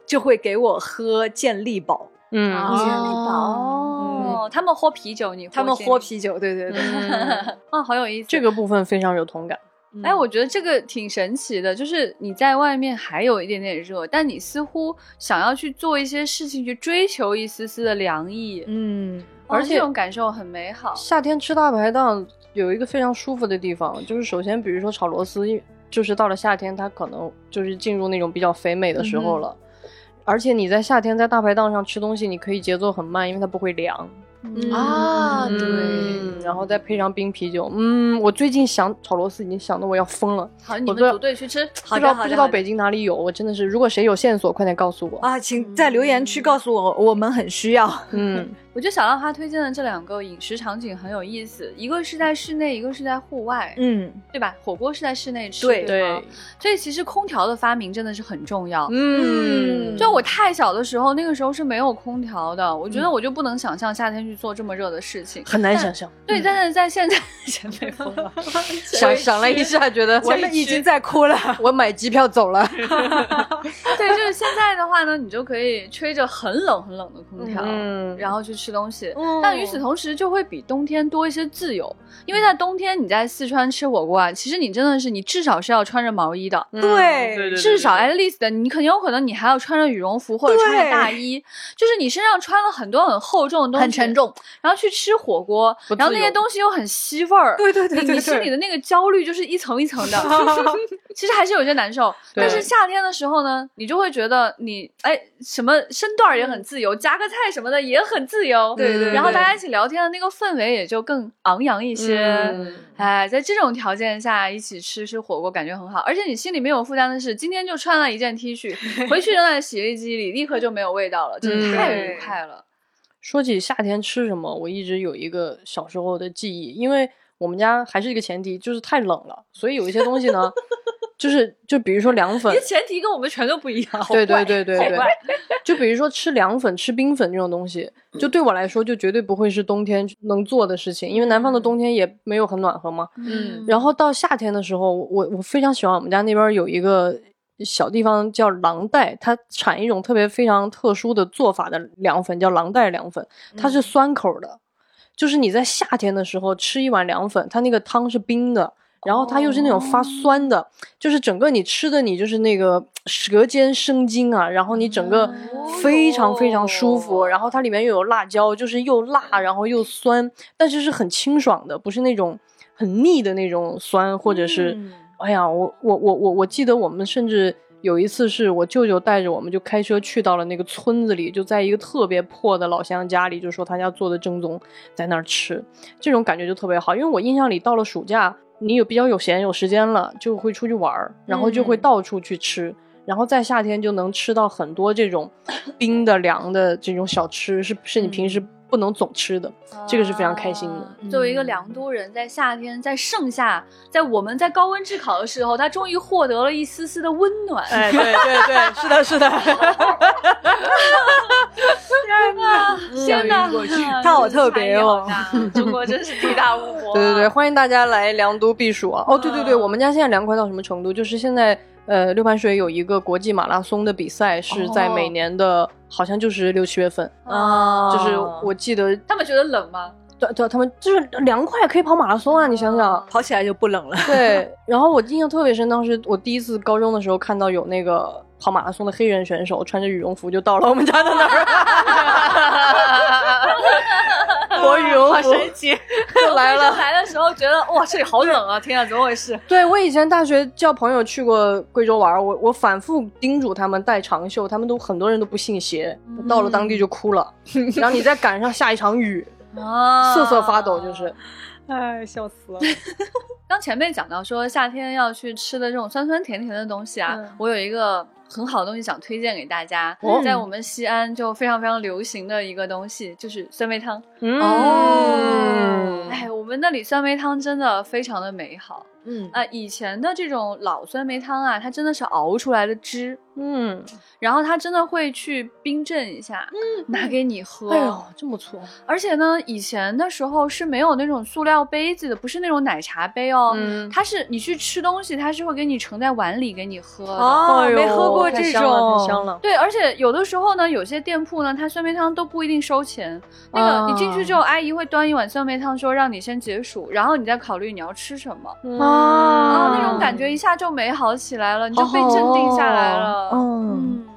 S2: 就会给我喝健力宝，
S3: 嗯，
S1: 哦
S2: 健力宝，
S1: 哦，他们喝啤酒，你
S2: 他们喝啤酒，对对对，
S3: 嗯
S1: 啊，好有意思。
S3: 这个部分非常有同感。
S1: 哎，我觉得这个挺神奇的，就是你在外面还有一点点热，但你似乎想要去做一些事情，去追求一丝丝的凉意，
S2: 嗯
S1: 而
S3: 而且
S1: 这种感受很美好。
S3: 夏天吃大排档有一个非常舒服的地方，就是首先，比如说炒螺丝，就是到了夏天，它可能就是进入那种比较肥美的时候了。而且你在夏天在大排档上吃东西，你可以节奏很慢，因为它不会凉。
S2: 嗯
S1: 啊，
S3: 嗯
S1: 对，
S3: 然后再配上冰啤酒，嗯，我最近想炒螺丝已经想的我要疯了，
S1: 好，你们组队去吃。
S3: 不知道不知道北京哪里有，我真的是，如果谁有线索，快点告诉我。
S2: 啊，请在留言区告诉我，我们很需要。
S3: 嗯，
S1: 我觉得小浪花推荐的这两个饮食场景很有意思，一个是在室内，一个是在户外，
S2: 嗯，
S1: 对吧？火锅是在室内吃，
S2: 对
S1: 对吗所以其实空调的发明真的是很重要。
S3: 嗯，
S1: 就我太小的时候，那个时候是没有空调的，我觉得我就不能想象夏天去做这么热的事情。
S3: 很难想象。
S1: 对，但是在现在，前辈疯了，
S3: 想想了一下，觉得
S2: 我们已经在哭了。
S3: 我买机票走了。
S1: 对，就是现在的话呢，你就可以吹着很冷很冷的空调，
S3: 嗯
S1: 然后去吃东西。
S2: 嗯
S1: 但与此同时，就会比冬天多一些自由，因为在冬天你在四川吃火锅啊，其实你真的是你至少是要穿着毛衣的。
S3: 嗯
S2: 对
S1: 至少 at least 的，你肯定有可能你还要穿着羽绒服或者穿着大衣，就是你身上穿了很多很厚重的东西，
S4: 很沉重，
S1: 然后去吃火锅然后那些东西又很吸味儿，
S2: 对对对对
S1: 你你心里的那个焦虑就是一层一层的，其实还是有些难受。但是夏天的时候呢，你就会觉得你哎什么身段也很自由，夹个菜什么的也很自由，
S2: 对对对。
S1: 然后大家一起聊天的那个氛围也就更昂扬一些。
S3: 嗯。
S1: 哎，在这种条件下一起吃吃火锅，感觉很好，而且你心里没有负担的是，今天就穿了一件 T 恤，回去扔在洗衣机里，立刻就没有味道了，真的
S3: 嗯。
S1: 太愉快了。
S3: 说起夏天吃什么，我一直有一个小时候的记忆，因为我们家还是一个前提，就是太冷了，所以有一些东西呢，就是就比如说凉粉
S1: 你的，前提跟我们全都不一样，
S3: 对对对对对，就比如说吃凉粉、吃冰粉这种东西，就对我来说就绝对不会是冬天能做的事情，因为南方的冬天也没有很暖和嘛。
S1: 嗯
S3: 然后到夏天的时候，我我非常喜欢我们家那边有一个小地方叫狼岱，它产一种特别非常特殊的做法的凉粉，叫狼岱凉粉，它是酸口的，就是你在夏天的时候吃一碗凉粉，它那个汤是冰的。然后它又是那种发酸的，就是整个你吃的你就是那个舌尖生津啊，然后你整个非常非常舒服，然后它里面又有辣椒，就是又辣然后又酸，但是是很清爽的，不是那种很腻的那种酸，或者是，
S2: 嗯。
S3: 哎呀，我我我我我记得我们甚至有一次是我舅舅带着我们就开车去到了那个村子里，就在一个特别破的老乡家里，就说他家做的正宗，在那儿吃，这种感觉就特别好。因为我印象里到了暑假，你有比较有闲有时间了，就会出去玩儿，然后就会
S2: 嗯
S3: 到处去吃。然后在夏天就能吃到很多这种 冰的、凉的这种小吃，是是你平时不能总吃的，这个是非常开心的。
S1: 啊作为一个凉都人，在夏天，在盛夏，在我们在高温炙烤的时候，他终于获得了一丝丝的温暖。
S3: 哎，对对对，是的，是的。
S1: 天哪，
S2: 他好特别哦
S1: 中国真是地大物博、啊。
S3: 对对对，欢迎大家来凉都避暑啊！哦，对对对，我们家现在凉快到什么程度？就是现在呃，六盘水有一个国际马拉松的比赛，是在每年的，好像就是六七月份。
S2: 啊
S3: 就是我记得，
S1: 他们觉得冷吗？
S3: 对对，他们就是凉快，可以跑马拉松啊！你想想，
S2: 跑起来就不冷了。
S3: 对。然后我印象特别深，当时我第一次高中的时候看到有那个跑马拉松的黑人选手穿着羽绒服就到了我们家的那儿，我羽绒服
S1: 奇！
S3: 就来了。
S1: 来的时候觉得哇，这里好冷啊！天啊，怎么回事？
S3: 对我以前大学叫朋友去过贵州玩，我我反复叮嘱他们带长袖，他们都很多人都不信邪，到了当地就哭了。然后你再赶上下一场雨，
S1: 啊
S3: 瑟瑟发抖，就是。
S2: 哎，笑死了。
S1: 刚前面讲到说夏天要去吃的这种酸酸甜甜的东西啊，
S3: 嗯
S1: 我有一个很好的东西想推荐给大家，
S3: 哦
S1: 在我们西安就非常非常流行的一个东西，就是酸梅汤。
S3: 哦
S1: 哎，我们那里酸梅汤真的非常的美好
S2: 嗯
S1: 啊、以前的这种老酸梅汤啊，它真的是熬出来的汁，
S3: 嗯，
S1: 然后他真的会去冰镇一下，嗯拿给你喝。
S3: 哎呦，这么粗。
S1: 而且呢，以前的时候是没有那种塑料杯子的，不是那种奶茶杯哦，
S3: 嗯
S1: 它是你去吃东西，它是会给你盛在碗里给你喝的。
S2: 哦
S3: 哎
S2: 没喝过这
S3: 太香了
S2: 种
S3: 太香了。
S1: 对，而且有的时候呢，有些店铺呢，它酸梅汤都不一定收钱。那个、
S3: 啊
S1: 你进去之后，阿姨会端一碗酸梅汤，说让你先解暑，然后你再考虑你要吃什么。啊那种感觉一下就美好起来了，你就被镇定下来了。
S2: 嗯
S1: 嗯。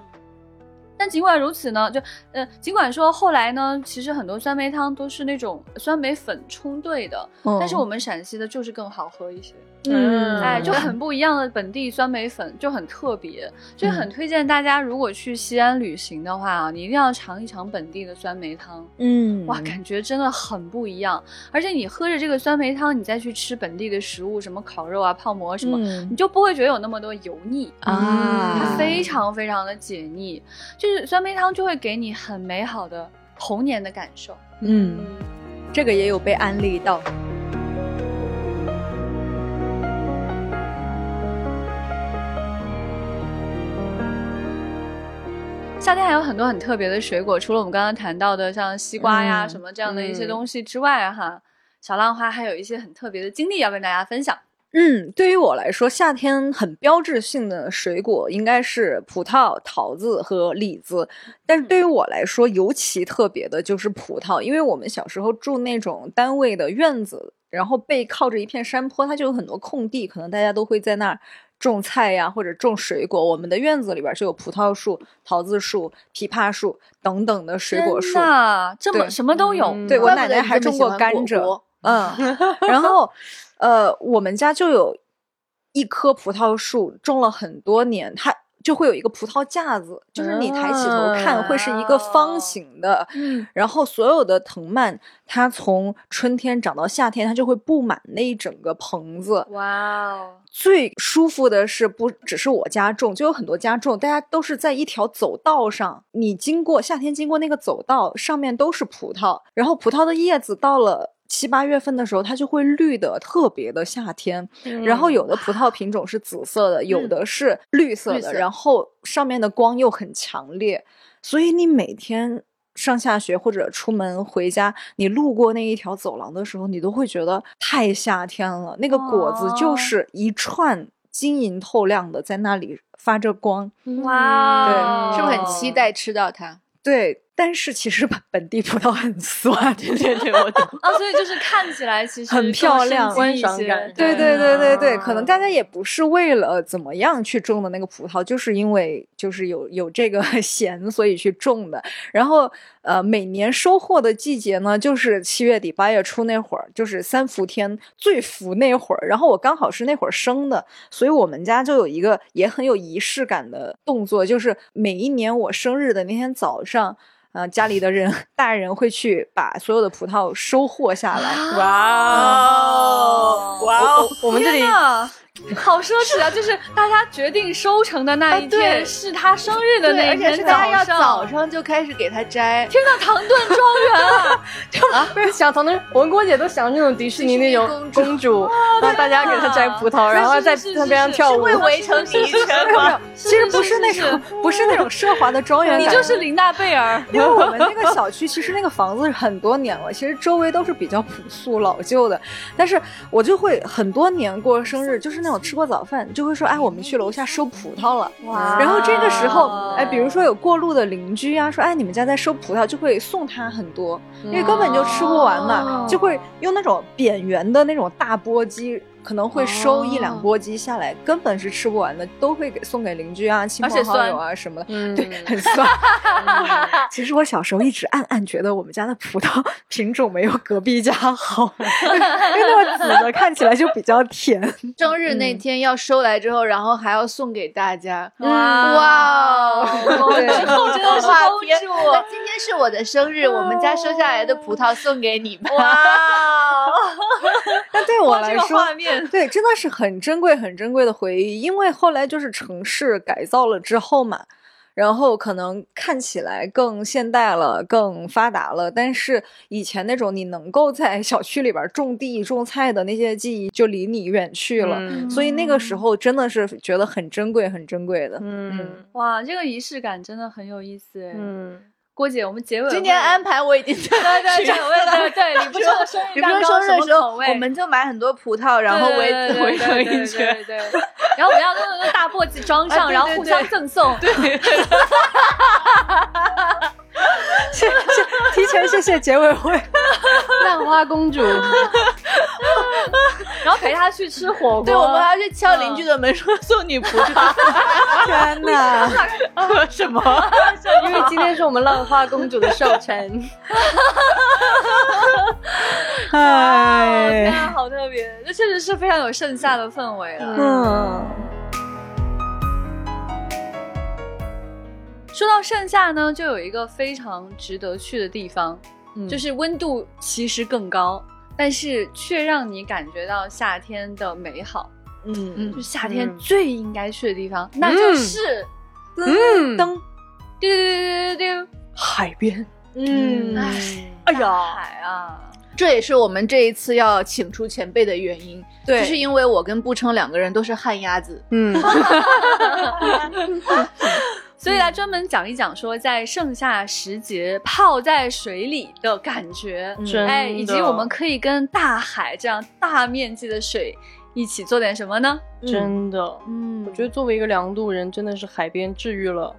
S1: 但尽管如此呢，就呃，尽管说后来呢，其实很多酸梅汤都是那种酸梅粉冲兑的，
S2: 嗯
S1: 但是我们陕西的就是更好喝一些。
S3: 嗯。
S1: 哎，就很不一样的本地酸梅粉，就很特别，所以很推荐大家，如果去西安旅行的话啊，你一定要尝一尝本地的酸梅汤。
S2: 嗯。
S1: 哇，感觉真的很不一样，而且你喝着这个酸梅汤，你再去吃本地的食物，什么烤肉啊、泡馍什么，
S2: 嗯。
S1: 你就不会觉得有那么多油腻。
S2: 啊
S1: 它非常非常的解腻，就是酸梅汤就会给你很美好的童年的感受。
S2: 嗯，这个也有被安利到。
S1: 夏天还有很多很特别的水果，除了我们刚刚谈到的像西瓜呀、
S2: 嗯
S1: 什么这样的一些东西之外，哈，小浪花还有一些很特别的经历要跟大家分享。
S2: 嗯，对于我来说，夏天很标志性的水果应该是葡萄、桃子和李子。但是对于我来说，尤其特别的就是葡萄，因为我们小时候住那种单位的院子，然后背靠着一片山坡，它就有很多空地，可能大家都会在那儿种菜呀，或者种水果。我们的院子里边是有葡萄树、桃子树、枇杷树等等的水果树。
S1: 真的这么什么都有。
S3: 嗯
S2: 对我奶奶还种过甘蔗嗯，然后呃，我们家就有一棵葡萄树，种了很多年，它就会有一个葡萄架子，就是你抬起头看会是一个方形的，
S1: 嗯，
S2: 然后所有的藤蔓，它从春天长到夏天，它就会布满那一整个棚子。
S1: 哇哦，
S2: 最舒服的是，不只是我家种，就有很多家种，大家都是在一条走道上，你经过夏天经过那个走道，上面都是葡萄，然后葡萄的叶子到了。七八月份的时候，它就会绿的特别的夏天。然后有的葡萄品种是紫色的，有的是绿色的，
S1: 绿色
S2: 然后上面的光又很强烈，所以你每天上下学或者出门回家，你路过那一条走廊的时候，你都会觉得太夏天了。那个果子就
S1: 哦
S2: 是一串晶莹透亮的，在那里发着光。
S1: 哇
S2: 对
S1: 哦，
S4: 是不是很期待吃到它？
S2: 对，但是其实本 本地葡萄很酸，
S3: 对对对，我懂。
S1: 啊？所以就是看起来其实
S2: 很漂亮
S3: 观赏感
S2: 对对对对对，可能大
S1: 家
S2: 家也不是为了怎么样去种的那个葡萄，就是因为就是有有这个 咸，所以去种的。然后呃，每年收获的季节呢，就是七月底八月初那会儿，就是三伏天最伏那会儿。然后我刚好是那会儿生的，所以我们家就有一个也很有仪式感的动作，就是每一年我生日的那天早上。呃，家里的人 大人会去把所有的葡萄收获下来。
S3: 哇哦哇哦！我们这里
S1: 好奢侈啊！就是大家决定收成的那一天，是他生日的，那一天
S4: 而且是大家要
S1: 上。
S4: 早上就开始给他摘。
S1: 天呐，唐顿庄园啊！
S3: 不是想唐顿，我跟郭姐都想那种迪士尼那种公主，然后大家给她摘葡萄，然后在
S1: 是是
S3: 那边
S1: 上
S3: 跳舞。
S4: 会围成
S2: 其实不是那种不是那种奢华的庄园
S1: 你，就是琳娜贝尔。
S2: 因为我们那个小区其实那个房子很多年了，其实周围都是比较朴素老旧的，但是我就会很多年过生日，就是那种吃过早饭就会说，哎，我们去楼下收葡萄了。
S1: 哇
S2: 然后这个时候，哎，比如说有过路的邻居啊，说，哎，你们家在收葡萄，就会送他很多，因为根本就吃不完嘛
S1: 哦，
S2: 就会用那种扁圆的那种大钵机。可能会收一两波鸡下来，根本是吃不完的，都会给送给邻居啊、亲朋好友啊什么的。
S3: 嗯，
S2: 对，很酸。其实我小时候一直暗暗觉得我们家的葡萄 品种没有隔壁家好，因为那个紫的看起来就比较甜。
S4: 生日那天要收来之后，然后还要送给大家。
S1: 哇
S4: 哇哦！
S2: 对
S1: 真的是
S4: 哇
S1: 公
S4: 天
S1: 主
S4: 那今天是我的生日，我们家收下来的葡萄送给你们。
S1: 哇！
S2: 那对我来
S1: 这个
S2: 说，
S1: 画面，
S2: 对，真的是很珍贵、很珍贵的回忆。因为后来就是城市改造了之后嘛，然后可能看起来更现代了、更发达了，但是以前那种你能够在小区里边种地、种菜的那些记忆就离你远去了。
S3: 嗯
S2: 所以那个时候真的是觉得很珍贵、很珍贵的。
S3: 嗯
S1: 哇，这个仪式感真的很有意思哎。
S3: 嗯，
S1: 郭姐，我们结尾
S4: 今天安排我已经对
S1: 对对对对对对，李不说生日蛋糕
S4: 的时候
S1: 什么口，味
S4: 我们就买很多葡萄，然后围围成
S1: 对对对
S4: 一圈。
S1: 对对然后我们要用那个大簸箕装上，
S4: 啊对对
S1: 然后互相赠送。对，
S2: 谢谢，提前谢谢结尾会。
S3: 浪花公主，
S1: 然后陪他去吃火锅。
S4: 对，我们还要去敲邻居的门，说送你葡萄。
S2: 天哪！
S4: 喝什么？
S3: 因为今天是我们浪花公主的寿辰。
S1: 哎，天
S2: 哎，
S1: 啊，好特别，这确实是非常有盛夏的氛围了。
S2: 嗯，
S1: 说到盛夏呢，就有一个非常值得去的地方，
S2: 嗯
S1: 就是温度其实更高，但是却让你感觉到夏天的美好。
S2: 嗯。嗯
S1: 就是夏天
S3: 嗯。
S1: 最应该去的地方，那就是
S3: 嗯，
S2: 灯，
S1: 丢丢丢丢丢，
S3: 海边，
S2: 嗯。
S1: 哎
S3: 哎呀，
S1: 海啊！
S4: 这也是我们这一次要请出前辈的原因，
S2: 对。
S4: 就是因为我跟步称两个人都是旱鸭子。
S3: 嗯，
S1: 所以来专门讲一讲说，在盛夏时节泡在水里的感觉，
S3: 嗯。
S1: 哎，以及我们可以跟大海这样大面积的水一起做点什么呢？
S3: 真的，
S1: 嗯。
S3: 我觉得作为一个凉度人，真的是海边治愈了，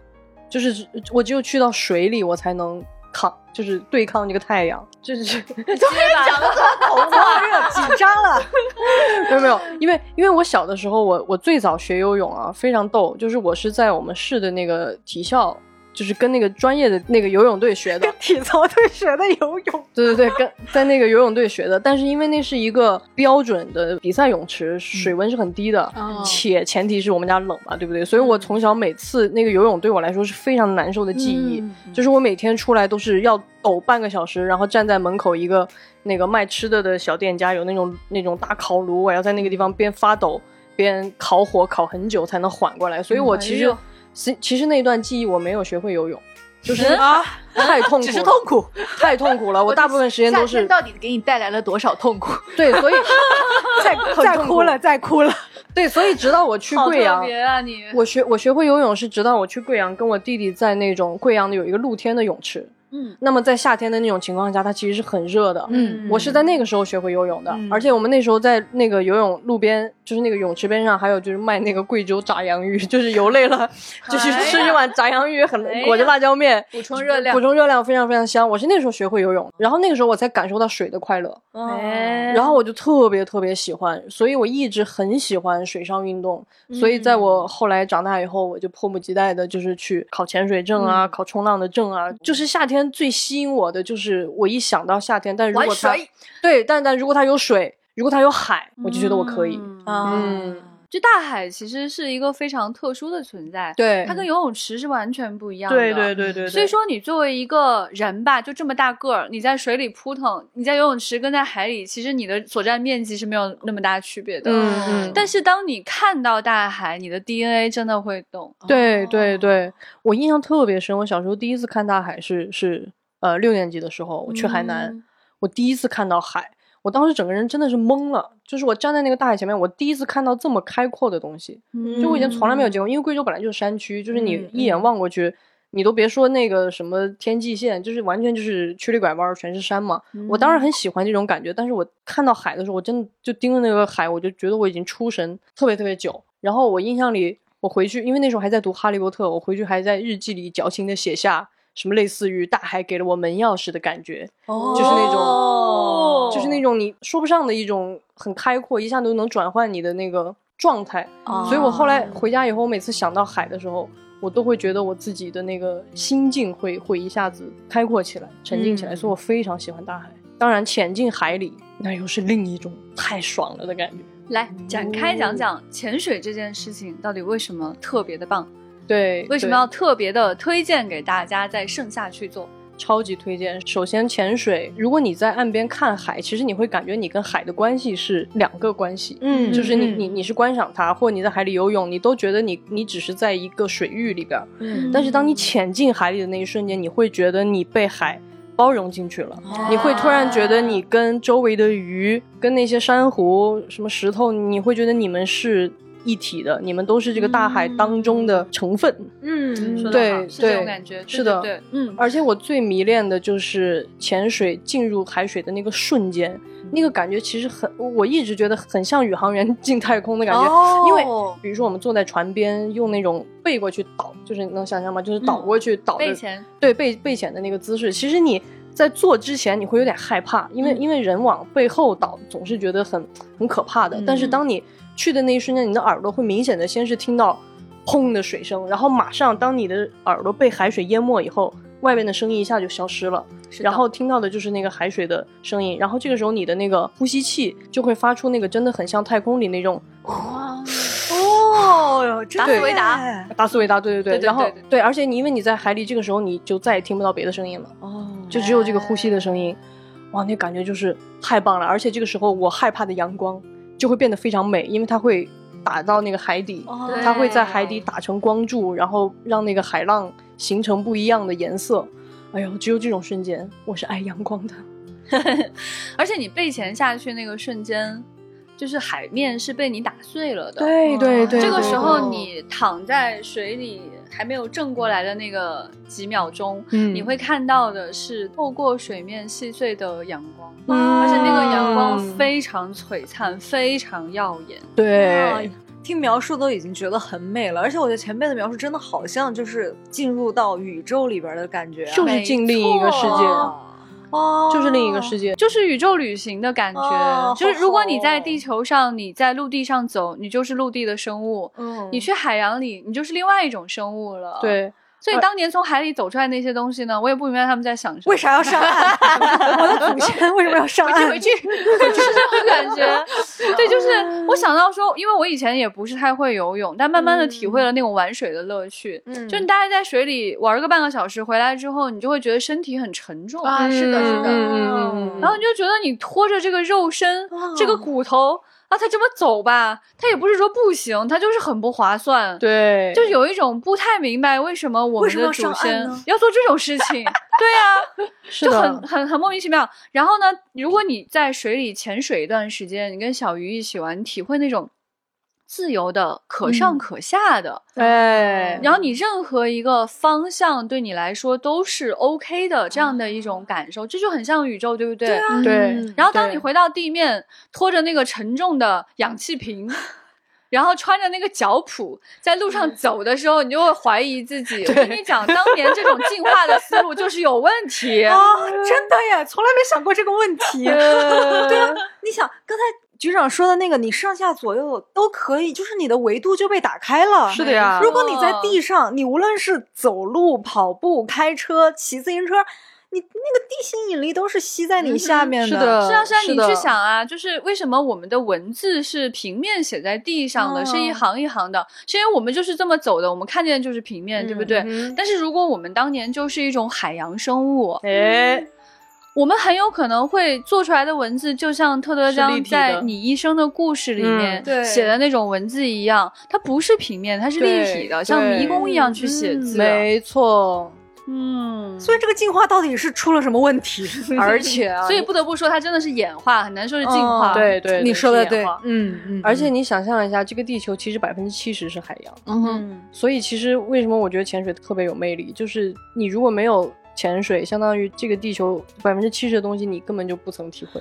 S3: 就是我只有去到水里，我才能抗，就是对抗这个太阳，就是
S1: 讲的
S2: 哇，这个紧张了。
S3: 没有没有，因为因为我小的时候，我我最早学游泳啊，非常逗，就是我是在我们市的那个体校，就是跟那个专业的那个游泳队学的，跟
S2: 体操队学的游泳，
S3: 对对对，跟在那个游泳队学的，但是因为那是一个标准的比赛泳池，水温是很低的，
S4: 哦
S3: 且前提是我们家冷嘛，对不对？所以我从小每次那个游泳对我来说是非常难受的记忆，就是我每天出来都是要抖半个小时，然后站在门口一个那个卖吃的的小店家有那种那种大烤炉，我要在那个地方边发抖边烤火烤很久才能缓过来，所以我其实、其其实那一段记忆我没有学会游泳。就是啊，太痛苦了，
S2: 只是痛苦，
S3: 太痛苦了。我大部分时间都是
S4: 夏天到底给你带来了多少痛苦？
S3: 对，所以
S2: 再再哭了，再哭了。
S3: 对，所以直到我去
S1: 好特
S3: 贵阳，
S1: 别啊你！
S3: 我学我学会游泳是直到我去贵阳，跟我弟弟在那种贵阳的有一个露天的泳池。
S1: 嗯，
S3: 那么在夏天的那种情况下，它其实是很热的。
S4: 嗯
S3: 我是在那个时候学会游泳的，
S2: 嗯
S3: 而且我们那时候在那个游泳路边，就是那个泳池边上，还有就是卖那个贵州炸洋芋，就是游累了 就是吃一碗炸洋芋，很
S1: 哎
S3: 裹着辣椒面，
S4: 补充热量
S3: 补。充热量非常非常香。我是那时候学会游泳，然后那个时候我才感受到水的快乐。
S1: 哎
S3: 然后我就特别特别喜欢，所以我一直很喜欢水上运动。所以在我后来长大以后，我就迫不及待的就是去考潜水证啊，考冲浪的证啊。就是夏天最吸引我的，就是我一想到夏天，但是如果它对，但但如果它有水，如果它有海，我就觉得我可以。
S1: 嗯。
S3: 嗯
S1: 就大海其实是一个非常特殊的存在，
S3: 对
S1: 它跟游泳池是完全不一样的。
S3: 对对对对，
S1: 所以说，你作为一个人吧，就这么大个儿，你在水里扑腾，你在游泳池跟在海里，其实你的所占面积是没有那么大区别的。
S3: 嗯嗯，
S1: 但是当你看到大海，你的 DNA 真的会动。
S3: 对对对，我印象特别深。我小时候第一次看大海是是呃六年级的时候，我去海南，
S1: 嗯
S3: 我第一次看到海，我当时整个人真的是懵了，就是我站在那个大海前面，我第一次看到这么开阔的东西，就我以前从来没有见过，因为贵州本来就是山区，就是你
S2: 嗯
S3: 一眼望过去。你都别说那个什么天际线，就是完全就是曲里拐弯，全是山嘛。我当时很喜欢这种感觉，但是我看到海的时候，我真的就盯着那个海，我就觉得我已经出神特别特别久。然后我印象里，我回去，因为那时候还在读《哈利波特》，我回去还在日记里矫情的写下什么类似于大海给了我门钥匙的感觉，
S2: 哦
S3: 就是那种
S1: 哦
S3: 就是那种你说不上的一种很开阔，一下都能转换你的那个状态。
S2: 哦
S3: 所以我后来回家以后，我每次想到海的时候，我都会觉得我自己的那个心境会会一下子开阔起来、沉浸起来，
S2: 嗯
S3: 所以我非常喜欢大海。当然，潜进海里那又是另一种太爽了的感觉。
S1: 来展开讲讲潜水这件事情到底为什么特别的棒，
S3: 对，
S1: 为什么要特别的推荐给大家在盛夏去做？
S3: 超级推荐。首先，潜水，如果你在岸边看海，其实你会感觉你跟海的关系是两个关系。
S2: 嗯
S3: 就是你
S2: 嗯
S3: 你你是观赏它，或者你在海里游泳，你都觉得你你只是在一个水域里边儿。
S2: 嗯
S3: 但是当你潜进海里的那一瞬间，你会觉得你被海包容进去了。你会突然觉得你跟周围的鱼、跟那些珊瑚、什么石头，你会觉得你们是一体的，你们都是这个大海当中的成分。
S2: 嗯
S1: 说
S3: 对
S1: 是这种
S3: 对
S1: 感觉，
S3: 是的。
S1: 对对。嗯，
S3: 而且我最迷恋的就是潜水进入海水的那个瞬间，那个感觉其实很，我一直觉得很像宇航员进太空的感觉。
S2: 哦。
S3: 因为比如说我们坐在船边，用那种背过去倒，就是能想象吗？就是倒过去倒的
S1: 背前。
S3: 对背背潜的那个姿势，其实你在做之前你会有点害怕，因为、
S1: 嗯。
S3: 因为人往背后倒总是觉得很很可怕的。
S2: 嗯。
S3: 但是当你去的那一瞬间，你的耳朵会明显的先是听到轰的水声，然后马上当你的耳朵被海水淹没以后，外面的声音一下就消失了。然后听到的就是那个海水的声音，然后这个时候你的那个呼吸器就会发出那个真的很像太空里那种
S2: 哦哟，真
S1: 达斯维达
S2: 耶
S3: 达斯维达，对对
S1: 对对
S3: 然后
S1: 对对
S3: 而且你因为你在海里，这个时候你就再也听不到别的声音了。
S2: 哦，
S3: 就只有这个呼吸的声音，哇，那感觉就是太棒了！而且这个时候我害怕的阳光就会变得非常美，因为它会打到那个海底，
S2: 哦
S3: 它会在海底打成光柱，然后让那个海浪形成不一样的颜色。哎呦，只有这种瞬间，我是爱阳光的。
S1: 而且你背潜下去那个瞬间，就是海面是被你打碎了的。
S3: 对对对，
S1: 这个时候你躺在水里还没有正过来的那个几秒钟，
S3: 嗯
S1: 你会看到的是透过水面细碎的阳光，
S3: 嗯
S1: 而且那个阳光非常璀璨，非常耀眼。
S3: 对。
S2: 听描述都已经觉得很美了，而且我觉得前辈的描述真的好像就是进入到宇宙里边的感觉啊，
S3: 就是进另一个世界，
S2: 哦，
S3: 就是另一个世界。
S1: 就是宇宙旅行的感觉，
S2: 哦
S1: 就是如果你在地球上，你在陆地上走，你就是陆地的生物；
S2: 嗯，
S1: 你去海洋里，你就是另外一种生物了。，
S3: 对，
S1: 所以当年从海里走出来那些东西呢，我也不明白他们在想什么。
S2: 为啥要上岸？我的祖先为什么要上岸？
S1: 回去，就是这种感觉。对，就是我想到说，因为我以前也不是太会游泳，但慢慢的体会了那种玩水的乐趣。
S2: 嗯
S1: 就你大概在水里玩个半个小时，回来之后，你就会觉得身体很沉重
S2: 啊，是的，是的，
S3: 嗯嗯嗯嗯
S1: 然后你就觉得你拖着这个肉身、
S2: 啊
S1: 这个骨头啊，他这么走吧，他也不是说不行，他就是很不划算。
S3: 对，
S1: 就有一种不太明白为什么我
S2: 为什么要
S1: 们的祖先要做这种事情。对呀、
S3: 是的
S1: 就很很很莫名其妙。然后呢，如果你在水里潜水一段时间，你跟小鱼一起玩，你体会那种自由的、可上
S2: 嗯
S1: 可下的，
S3: 哎，
S1: 然后你任何一个方向对你来说都是 OK 的这样的一种感受，这就很像宇宙，对不对？
S2: 对啊
S3: 对
S2: 嗯
S1: 然后当你回到地面，拖着那个沉重的氧气瓶。然后穿着那个脚蹼在路上走的时候，你就会怀疑自己。我跟你讲，当年这种进化的思路就是有问题。
S2: 啊，真的耶，从来没想过这个问题。对啊，你想刚才局长说的那个，你上下左右都可以，就是你的维度就被打开了。
S3: 是的呀
S2: 如果你在地上，你无论是走路、跑步、开车、骑自行车，你那个地心引力都是吸在你下面的
S3: 是的
S1: 是啊，是啊，你去想啊，就是为什么我们的文字是平面写在地上的，是一
S2: 哦
S1: 行一行的，是因为我们就是这么走的，我们看见的就是平面，对不对？
S3: 嗯
S1: 但是如果我们当年就是一种海洋生物，
S3: 哎，
S1: 我们很有可能会做出来的文字，就像特德
S3: 是立
S1: 江在你一生的故事里面写的那种文字一样，它不是平面，它是立体的，像迷宫一样去写字。
S3: 没错，
S1: 嗯，
S2: 所以这个进化到底是出了什么问题？
S3: 而且啊，
S1: 所以不得不说，它真的是演化，很难说是进化。
S2: 哦
S3: 对对，
S2: 你说的对嗯嗯，
S3: 而且你想象一下，这个地球其实百分之七十是海洋，
S1: 嗯哼，
S2: 嗯
S3: 所以其实为什么我觉得潜水特别有魅力，就是你如果没有潜水，相当于这个地球百分之七十的东西你根本就不曾体会，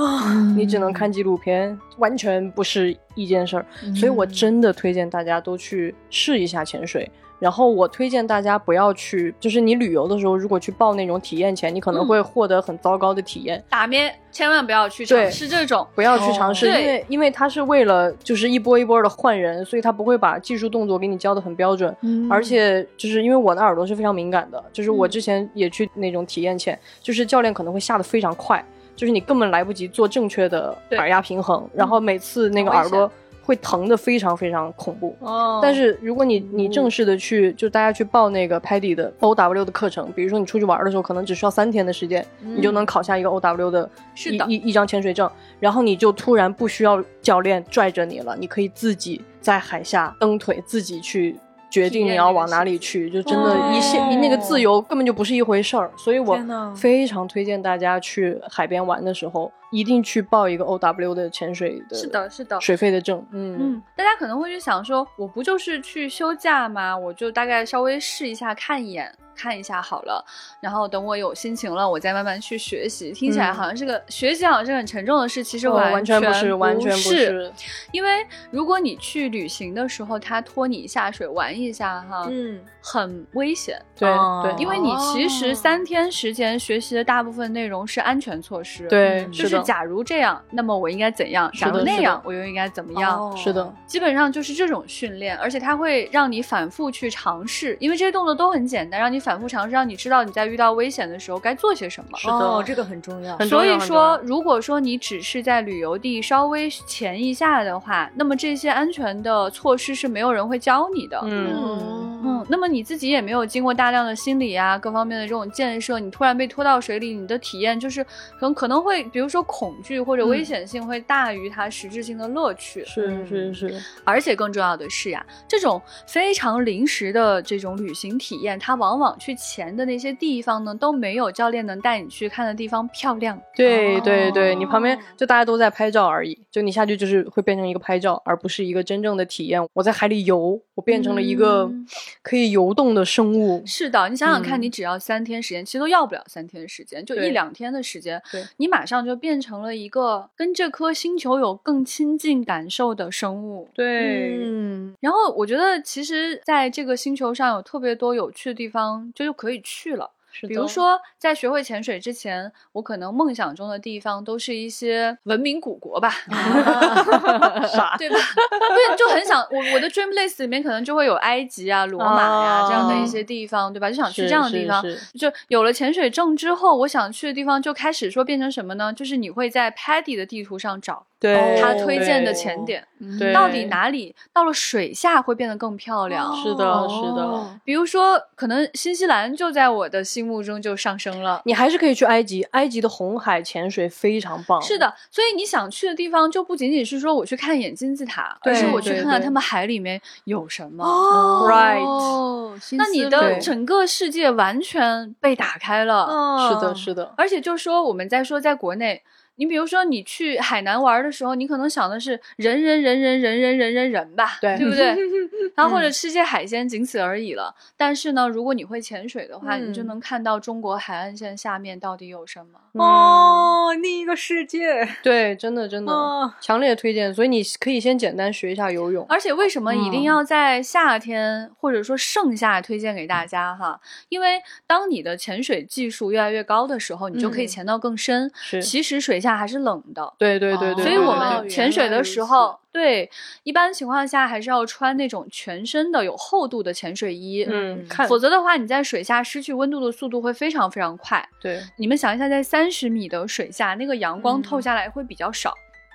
S2: 啊，
S3: 你只能看纪录片，完全不是一件事儿。所以我真的推荐大家都去试一下潜水。然后我推荐大家不要去，就是你旅游的时候，如果去报那种体验潜，你可能
S1: 嗯
S3: 会获得很糟糕的体验。
S1: 打咩千万不要去尝试这种。
S3: 不要去尝试，
S1: 哦
S3: 因为因为它是为了就是一波一波的换人，所以他不会把技术动作给你教的很标准。
S1: 嗯
S3: 而且就是因为我的耳朵是非常敏感的，就是我之前也去那种体验潜，就是教练可能会下的非常快，就是你根本来不及做正确的耳压平衡，然后每次那个耳朵会疼的非常非常恐怖。
S2: 哦
S3: 但是如果你你正式的去，就大家去报那个 PADI 的 OW 的课程，比如说你出去玩的时候，可能只需要三天的时间，你就能考下一个 OW 的一
S1: 是的
S3: 一一张潜水证，然后你就突然不需要教练拽着你了，你可以自己在海下蹬腿，自己去。决定你要往哪里去，就真的一线、
S2: 哦
S3: 那个自由根本就不是一回事儿，所以我非常推荐大家去海边玩的时候，一定去报一个 OW 的潜水的，
S1: 是的，是的。
S3: 水费的证，嗯
S1: 嗯，大家可能会去想说，我不就是去休假吗？我就大概稍微试一下，看一眼，看一下好了。然后等我有心情了，我再慢慢去学习。听起来
S3: 嗯
S1: 好像是个、学习，好像是很沉重的事，其实
S3: 哦完
S1: 全
S3: 不是，完全不。
S1: 是，因为如果你去旅行的时候，他拖你下水玩一下，哈，
S2: 嗯，
S1: 很危险。
S3: 对
S2: 哦
S3: 对，
S1: 因为你其实
S2: 哦
S1: 三天时间学习的大部分内容是安全措施，
S3: 对，的，
S1: 就是假如这样，那么我应该怎样？假如那样，我又应该怎么样？
S2: 哦
S3: 是的，
S1: 基本上就是这种训练，而且它会让你反复去尝试，因为这些动作都很简单，让你反复尝试，让你知道你在遇到危险的时候该做些什么。
S3: 是的
S2: 哦，这个很重要。
S3: 很重
S1: 所以说如果说你只是在旅游地稍微潜一下的话，那么这些安全的措施是没有人会教你的。
S3: 嗯，
S2: 嗯
S1: 嗯，那么你自己也没有经过大量的心理啊各方面的这种建设，你突然被拖到水里，你的体验就是可能可能会，比如说恐惧或者危险性会大于它实质性的乐趣。
S3: 是是是，
S1: 而且更重要的是呀，这种非常临时的这种旅行体验，它往往去潜的那些地方呢，都没有教练能带你去看的地方漂亮。
S3: 对对对，你旁边
S2: 哦
S3: 就大家都在拍照而已，就你下去就是会变成一个拍照，而不是一个真正的体验。我在海里游，我变成了一个
S1: 嗯
S3: 可以游动的生物。
S1: 是的，你想想看，
S3: 嗯
S1: 你只要三天时间，其实都要不了三天时间，就一两天的时间，你马上就变成了一个跟这颗星球有更亲近感受的生物。
S3: 对，
S2: 嗯，
S1: 然后我觉得，其实在这个星球上有特别多有趣的地方，就就可以去了。
S3: 是
S1: 比如，说，在学会潜水之前，我可能梦想中的地方都是一些文明古国吧，
S3: 傻
S1: 对吧？对，就很想我我的 dream list 里面可能就会有埃及啊、罗马呀、
S3: 哦
S1: 这样的一些地方，对吧？就想去这样的地方。就有了潜水证之后，我想去的地方就开始说变成什么呢？就是你会在 Paddy 的地图上找
S3: 对
S1: 他推荐的
S3: 对
S1: 潜点，
S3: 对
S1: 到底哪里到了水下会变得更漂亮。
S3: 是的，是的。
S2: 哦
S1: 比如说，可能新西兰就在我的心目中就上升了。
S3: 你还是可以去埃及，埃及的红海潜水非常棒。
S1: 是，的，所以你想去的地方就不仅仅是说我去看一眼金字塔，而是我去看看他们海里面有什么。
S2: 哦
S3: Right
S1: 那你的整个世界完全被打开了。
S2: 嗯
S3: 是的，是的，
S1: 而且就说我们在说在国内，你比如说你去海南玩的时候，你可能想的是人人人人人人人人人吧，
S3: 对
S1: 不对？然后或者吃些海鲜，仅此而已了。但是呢，如果你会潜水的话，你就
S2: 嗯
S1: 能看到中国海岸线下面到底有什么。
S3: 嗯，
S2: 哦，另一个世界。
S3: 对，真的真的
S2: 哦，
S3: 强烈推荐。所以你可以先简单学一下游泳。
S1: 而且为什么一定
S2: 嗯
S1: 要在夏天、或者说盛夏推荐给大家哈？因为当你的潜水技术越来越高的时候，你就可以
S2: 嗯
S1: 潜到更深。
S3: 是
S1: 其实水下下还是冷的。
S3: 对对对对，
S1: 所以我
S3: 对对
S1: 们潜水的时候，对一般情况下还是要穿那种全身的有厚度的潜水衣，
S3: 嗯，看
S1: 否则的话，你在水下失去温度的速度会非常非常快。
S3: 对
S1: 你们想一下，在三十米的水下，那个阳光透下来会比较少，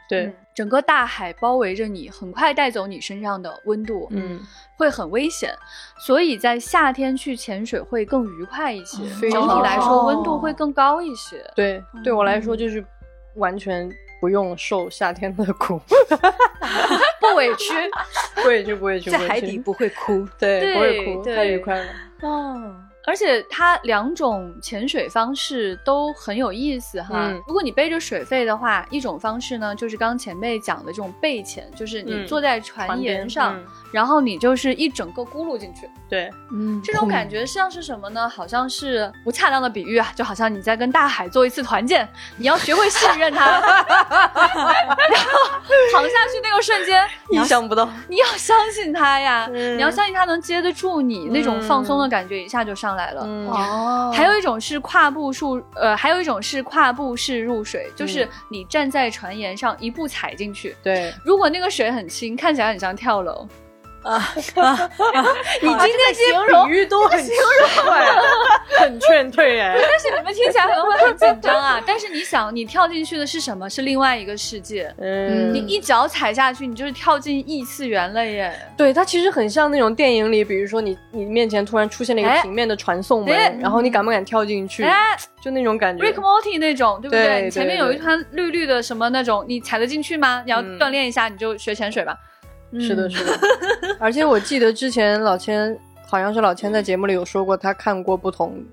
S3: 对，
S1: 整个大海包围着你，很快带走你身上的温度，
S3: 嗯，
S1: 会很危险。所以在夏天去潜水会更愉快一些，
S3: 非
S1: 整体来说温度会更高一些。
S3: 对，对我来说就是完全不用受夏天的苦，
S1: 不委屈。
S3: 不委屈不委屈，
S2: 在海底不会哭。
S3: 对不会哭，太愉快了。
S2: 哦，
S1: 而且它两种潜水方式都很有意思哈。
S3: 嗯
S1: 如果你背着水费的话，一种方式呢就是刚前辈讲的这种背潜，就是你
S3: 嗯
S1: 坐在船沿上，
S3: 嗯
S1: 然后你就是一整个咕噜进去。
S3: 对，
S2: 嗯
S1: 这种感觉像是什么呢？好像是不恰当的比喻啊，就好像你在跟大海做一次团建，你要学会信任它，然后躺下去那个瞬间，
S3: 意想不到。
S1: 你要相信它呀，
S3: 嗯
S1: 你要相信它能接得住你，那种放松的感觉一下就上来了。
S3: 嗯，
S2: 哦
S1: 还有一种是跨步数，呃，还有一种是跨步式入水，
S3: 嗯
S1: 就是你站在船沿上一步踩进去。
S3: 对，
S1: 如果那个水很轻，看起来很像跳楼。
S2: 啊啊，
S3: 你今天形容比喻都很奇怪，很劝退哎。
S1: 但是你们听起来可能会很紧张啊。但是你想，你跳进去的是什么？是另外一个世界。
S3: 嗯
S1: 你一脚踩下去，你就是跳进异次元了耶。
S3: 对，它其实很像那种电影里，比如说你你面前突然出现了一个
S1: 哎
S3: 平面的传送门，
S1: 哎
S3: 然后你敢不敢跳进去？
S1: 哎
S3: 就那种感觉。
S1: ，Rick Morty 那种，对不
S3: 对对
S1: 前面有一
S3: 对
S1: 团绿绿的什么那种，你踩得进去吗？你要
S3: 嗯
S1: 锻炼一下，你就学潜水吧。
S3: 是的，是的。而且我记得之前老千好像是老千在节目里有说过，他看过不同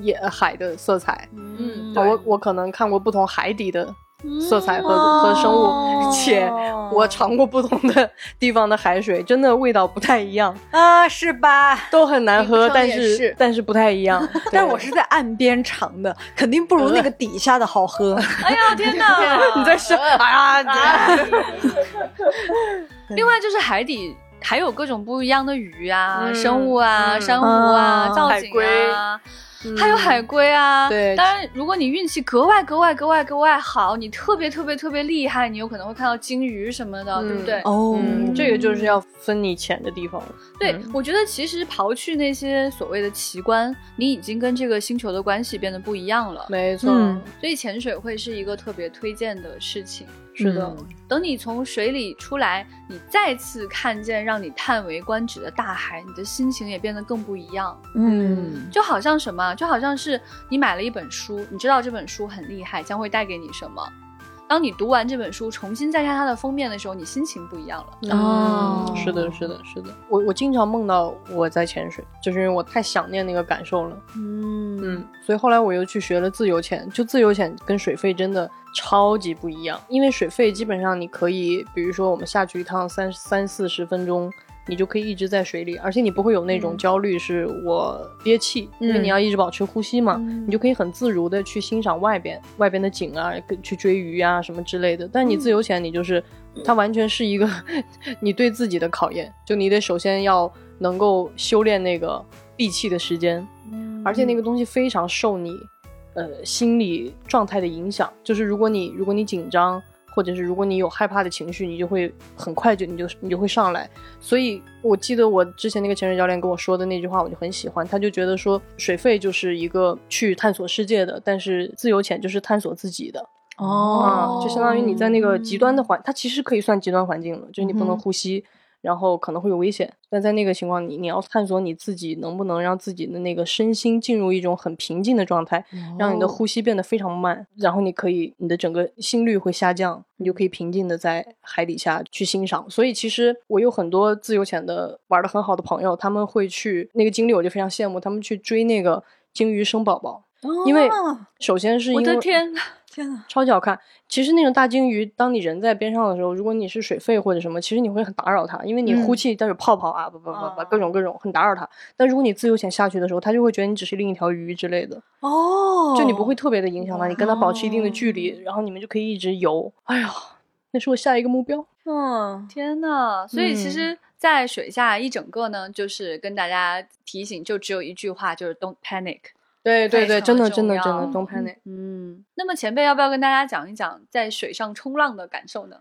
S3: 野海的色彩。
S1: 嗯
S3: 啊我我可能看过不同海底的色彩和、
S2: 哦
S3: 和生物，且我尝过不同的地方的海水，真的味道不太一样，
S2: 啊，是吧？
S3: 都很难喝，但是但是不太一样。
S2: 但我是在岸边尝的，肯定不如那个底下的好喝。
S1: 哎呀天哪！
S3: 你在说啊？
S1: 另外就是海底还有各种不一样的鱼啊、
S3: 嗯
S1: 生物啊、
S3: 嗯
S1: 珊瑚啊、
S2: 啊
S1: 造景
S3: 海
S1: 还有海龟啊，
S3: 对
S1: 当然，如果你运气格外格外格外格外好，你特别特别特别厉害，你有可能会看到鲸鱼什么的，
S3: 嗯
S1: 对不对？
S2: 哦
S3: 嗯，这个就是要分你浅的地方了。
S1: 对
S3: 嗯，
S1: 我觉得其实刨去那些所谓的奇观，你已经跟这个星球的关系变得不一样了。
S3: 没错，
S2: 嗯
S1: 所以潜水会是一个特别推荐的事情。
S3: 是的，
S1: 等你从水里出来，你再次看见让你叹为观止的大海，你的心情也变得更不一样。
S2: 嗯
S1: 就好像什么？就好像是你买了一本书，你知道这本书很厉害，将会带给你什么。当你读完这本书，重新再看它的封面的时候，你心情不一样了。
S2: 哦
S3: 嗯是的，是的，是的。我我经常梦到我在潜水，就是因为我太想念那个感受了。
S2: 嗯
S3: 嗯，所以后来我又去学了自由潜，就自由潜跟水肺真的超级不一样。因为水肺基本上你可以，比如说我们下去一趟三三四十分钟，你就可以一直在水里，而且你不会有那种焦虑，是我憋气，因为
S2: 嗯。
S3: 你要一直保持呼吸嘛，
S2: 嗯。
S3: 你就可以很自如的去欣赏外边外边的景啊，去追鱼啊什么之类的。但你自由潜，你就是它完全是一个 你对自己的考验，就你得首先要能够修炼那个闭气的时间，而且那个。东西非常受你呃心理状态的影响。就是如果你如果你紧张，或者是如果你有害怕的情绪，你就会很快就你就你就会上来。所以我记得我之前那个潜水教练跟我说的那句话，我就很喜欢。他就觉得说，水肺就是一个去探索世界的，但是自由潜就是探索自己的。
S2: 哦
S3: 啊，就相当于你在那个极端的环，它其实可以算极端环境了，就是你不能呼吸，然后可能会有危险。但在那个情况，你你要探索你自己能不能让自己的那个身心进入一种很平静的状态，让你的呼吸变得非常慢，然后你可以你的整个心率会下降，你就可以平静的在海底下去欣赏。所以其实我有很多自由潜的玩的很好的朋友，他们会去那个经历，我就非常羡慕他们去追那个鲸鱼生宝宝。因为
S2: 哦
S3: 首先是因
S1: 我
S3: 为
S1: 的天，
S2: 天哪！
S3: 超级好看。其实那种大鲸鱼，当你人在边上的时候，如果你是水肺或者什么，其实你会很打扰它，因为你呼气带着泡泡啊，不不不不，
S2: 啊
S3: 各种各种很打扰它。但如果你自由潜下去的时候，它就会觉得你只是另一条鱼之类的，
S2: 哦，
S3: 就你不会特别的影响它，你跟它保持一定的距离，然后你们就可以一直游。哎呀，那是我下一个目标。
S2: 嗯
S1: 天呐！所以其
S3: 嗯
S1: 实，在水下一整个呢，就是跟大家提醒，就只有一句话，就是 “Don't panic”。
S3: 对对对，真的真的真的东拍那。
S1: 嗯，那么前辈要不要跟大家讲一讲在水上冲浪的感受呢？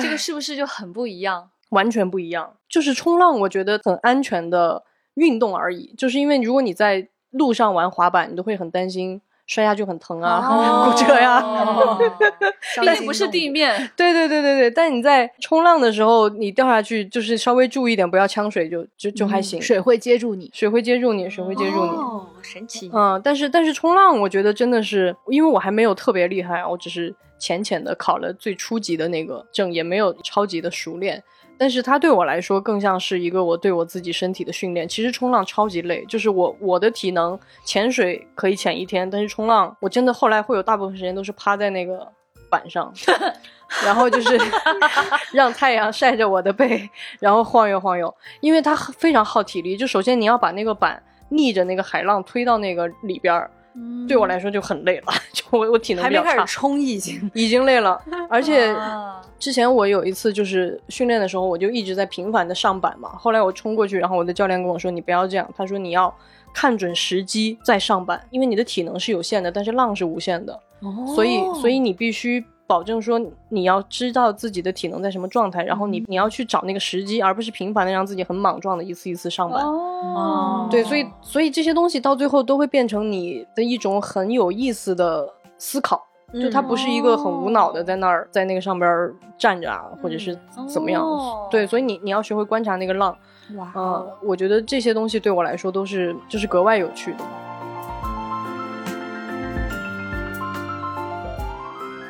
S1: 这个是不是就很不一样？
S3: 完全不一样。就是冲浪，我觉得很安全的运动而已。就是因为如果你在路上玩滑板，你都会很担心摔下去很疼啊、
S1: 哦
S3: 骨折呀。
S1: 毕竟不是地面，
S3: 对对对对对，但你在冲浪的时候，你掉下去就是稍微注意一点，不要呛水就就就还行。
S4: 水会接住你。
S3: 水会接住你，水会接住你。
S2: 哦，神奇。
S3: 嗯，但是但是冲浪，我觉得真的是，因为我还没有特别厉害，我只是浅浅的考了最初级的那个证，也没有超级的熟练。但是它对我来说更像是一个我对我自己身体的训练。其实冲浪超级累，就是我我的体能潜水可以潜一天，但是冲浪我真的后来会有大部分时间都是趴在那个板上，然后就是 让太阳晒着我的背，然后晃悠晃悠，因为它非常耗体力。就首先你要把那个板逆着那个海浪推到那个里边儿，对我来说就很累了，就我我体能
S2: 还没开始，冲已经。
S3: 已经累了，而且。
S1: 啊
S3: 之前我有一次就是训练的时候，我就一直在频繁的上板嘛。后来我冲过去，然后我的教练跟我说：“你不要这样。”他说：“你要看准时机再上板，因为你的体能是有限的，但是浪是无限的，所以所以你必须保证说你要知道自己的体能在什么状态，然后你你要去找那个时机，而不是频繁的让自己很莽撞的一次一次上班。
S1: 哦，
S3: 对，所以所以这些东西到最后都会变成你的一种很有意思的思考。就它不是一个很无脑的在那儿在那个上边儿站着啊，或者是怎么样？
S1: 哦
S3: 对，所以你你要学会观察那个浪，
S2: 哇
S3: 嗯、我觉得这些东西对我来说都是就是格外有趣的。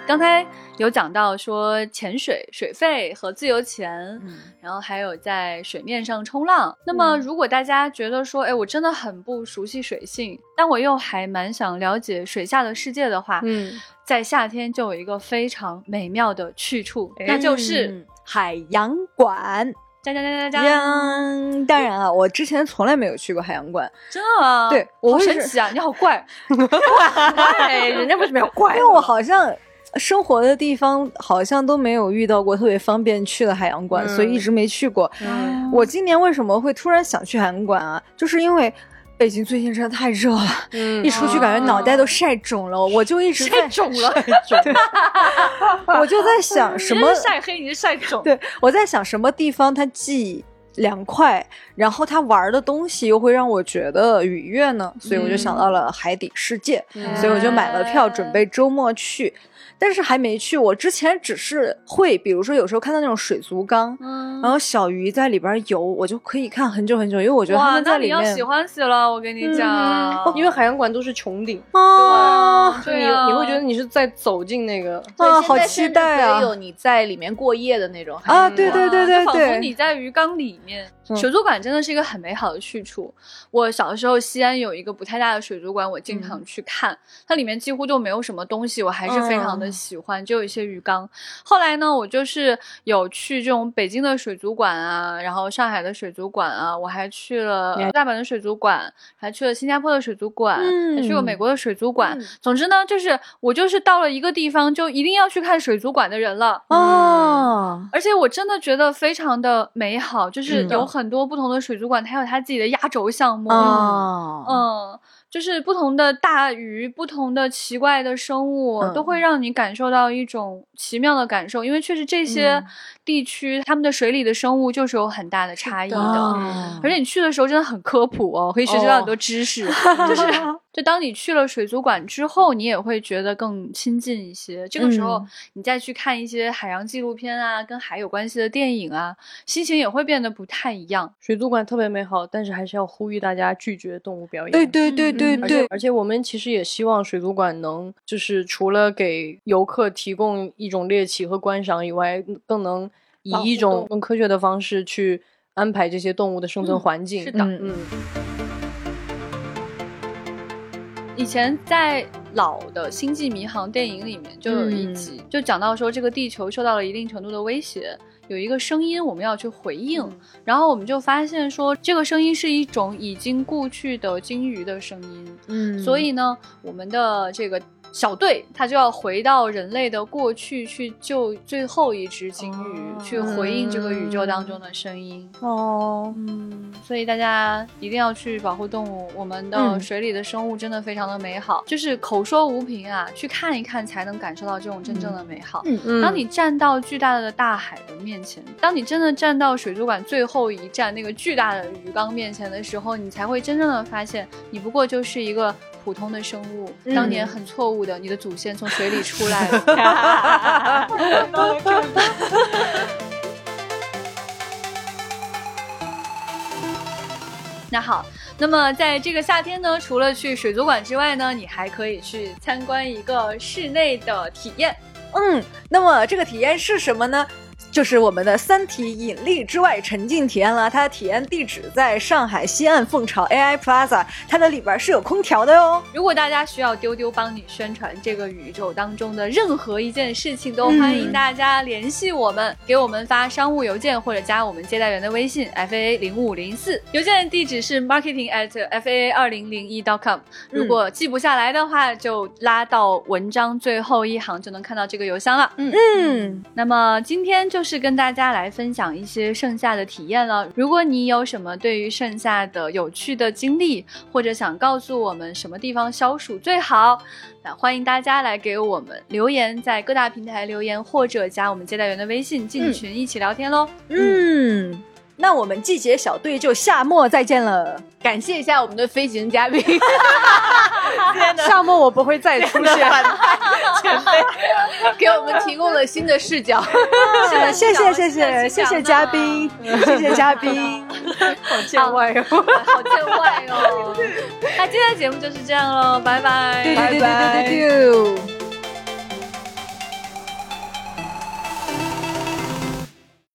S1: 刚才有讲到说潜水水费和自由潜，
S2: 嗯
S1: 然后还有在水面上冲浪。那么，如果大家觉得说，哎，我真的很不熟悉水性，但我又还蛮想了解水下的世界的话，
S3: 嗯，
S1: 在夏天就有一个非常美妙的去处，那就是
S2: 嗯海洋馆。
S1: 加加加加加，
S2: 当然啊，我之前从来没有去过海洋馆，
S1: 真的吗？
S2: 对我
S1: 好神奇啊！你好怪，
S3: 哎，人家为什么要怪
S2: 因为我好像生活的地方好像都没有遇到过特别方便去的海洋馆，
S3: 嗯
S2: 所以一直没去过。
S3: 嗯
S2: 我今年为什么会突然想去海洋馆啊？就是因为北京最近真的太热了，
S3: 嗯
S2: 一出去感觉脑袋都晒肿了，我就一直在
S1: 肿了，
S2: 我就在想什么
S1: 晒黑，你是晒肿，
S2: 对，我在想什么地方它既凉快，然后它玩的东西又会让我觉得愉悦呢？所以我就想到了海底世界，
S3: 嗯
S2: 所以我就买了票，准备周末去。但是还没去，我之前只是会，比如说有时候看到那种水族缸，
S1: 嗯
S2: 然后小鱼在里边游，我就可以看很久很久，因为我觉得他，们在里面
S1: 你要喜欢死了，我跟你讲，
S3: 因为海洋馆都是穹顶，
S2: 啊
S3: 所以你
S1: 对啊
S3: 你会觉得你是在走进那个。
S2: 啊，好期待啊！
S4: 有你在里面过夜的那种海
S2: 啊，
S4: 对
S2: 对对
S4: 馆
S2: 对对
S1: 就仿佛，你在鱼缸里面。
S3: 嗯
S1: 水族馆真的是一个很美好的去处。我小的时候，西安有一个不太大的水族馆，我经常去看，它里面几乎就没有什么东西，我还是非常的
S2: 嗯
S1: 喜欢，就有一些鱼缸。后来呢，我就是有去这种北京的水族馆啊，然后上海的水族馆啊，我还去了大阪的水族馆，还去了新加坡的水族馆，还去过美
S2: 嗯
S1: 国的水族馆。
S2: 嗯
S1: 总之呢，就是我就是到了一个地方就一定要去看水族馆的人了。
S2: 啊，
S1: 而且我真的觉得非常的美好，就是
S2: 嗯
S1: 有很多不同的水族馆，它有它自己的压轴项目。
S2: 啊，
S1: 嗯，就是不同的大鱼、不同的奇怪的生物，
S2: 嗯
S1: 都会让你感受到一种奇妙的感受。因为确实这些
S2: 嗯
S1: 地区，他们的水里的生物就是有很大的差异的。
S2: 啊
S1: 而且你去的时候真的很科普哦，可以学习到很多知识。就是，就当你去了水族馆之后，你也会觉得更亲近一些。这个时候
S2: 嗯，
S1: 你再去看一些海洋纪录片啊，跟海有关系的电影啊，心情也会变得不太一样。
S3: 水族馆特别美好，但是还是要呼吁大家拒绝动物表演。
S2: 对对对对
S1: 嗯
S3: 而且
S2: 对，
S3: 而且我们其实也希望水族馆能，就是除了给游客提供一种猎奇和观赏以外，更能以一种更科学的方式去安排这些动物的生存
S1: 嗯
S3: 环境。
S1: 是的
S2: 嗯。
S3: 嗯，
S1: 以前在老的《星际迷航》电影里面就有一集，就讲到说这个地球受到了一定程度的威胁，有一个声音我们要去回应，然后我们就发现说这个声音是一种已经故去的鲸鱼的声音，
S2: 嗯。
S1: 所以呢，我们的这个小队，他就要回到人类的过去去救最后一只鲸鱼，
S3: 哦。
S1: 去回应这个宇宙当中的声音。
S2: 哦，
S1: 嗯，所以大家一定要去保护动物，我们的
S2: 嗯。
S1: 水里的生物真的非常的美好，就是口说无凭啊，去看一看才能感受到这种真正的美好。
S2: 嗯
S3: 嗯。
S1: 当你站到巨大的大海的面前，当你真的站到水族馆最后一站那个巨大的鱼缸面前的时候，你才会真正的发现，你不过就是一个普通的生物，
S2: 嗯
S1: 当年很错误的，你的祖先从水里出来了。那好，那么在这个夏天呢，除了去水族馆之外呢，你还可以去参观一个室内的体验。
S2: 嗯，那么这个体验是什么呢？就是我们的《三体：引力之外》沉浸体验了。它的体验地址在上海西岸凤巢 AI Plaza，它的里边是有空调的哟。
S1: 如果大家需要丢丢帮你宣传这个宇宙当中的任何一件事情，都
S2: 嗯
S1: 欢迎大家联系我们，给我们发商务邮件或者加我们接待员的微信 f a 零五零四，邮件地址是 marketing at f a 二零零一 dot com。如果记不下来的话，就拉到文章最后一行就能看到这个邮箱了。
S2: 嗯嗯，
S1: 那么今天就是跟大家来分享一些盛夏的体验了。如果你有什么对于盛夏的有趣的经历，或者想告诉我们什么地方消暑最好，那欢迎大家来给我们留言，在各大平台留言，或者加我们接待员的微信进群一起聊天喽。
S2: 嗯，那我们季节小队就夏末再见了。
S4: 感谢一下我们的飞行嘉宾，
S3: 夏末我不会再出现。
S4: 前辈给我们提供了新的视角。
S2: 是的，谢谢谢谢谢谢嘉宾，谢谢嘉宾。
S3: 好见外哦。
S1: 好见外哦。那今天的节目就是这样喽，拜拜，
S2: 对对对对对对对。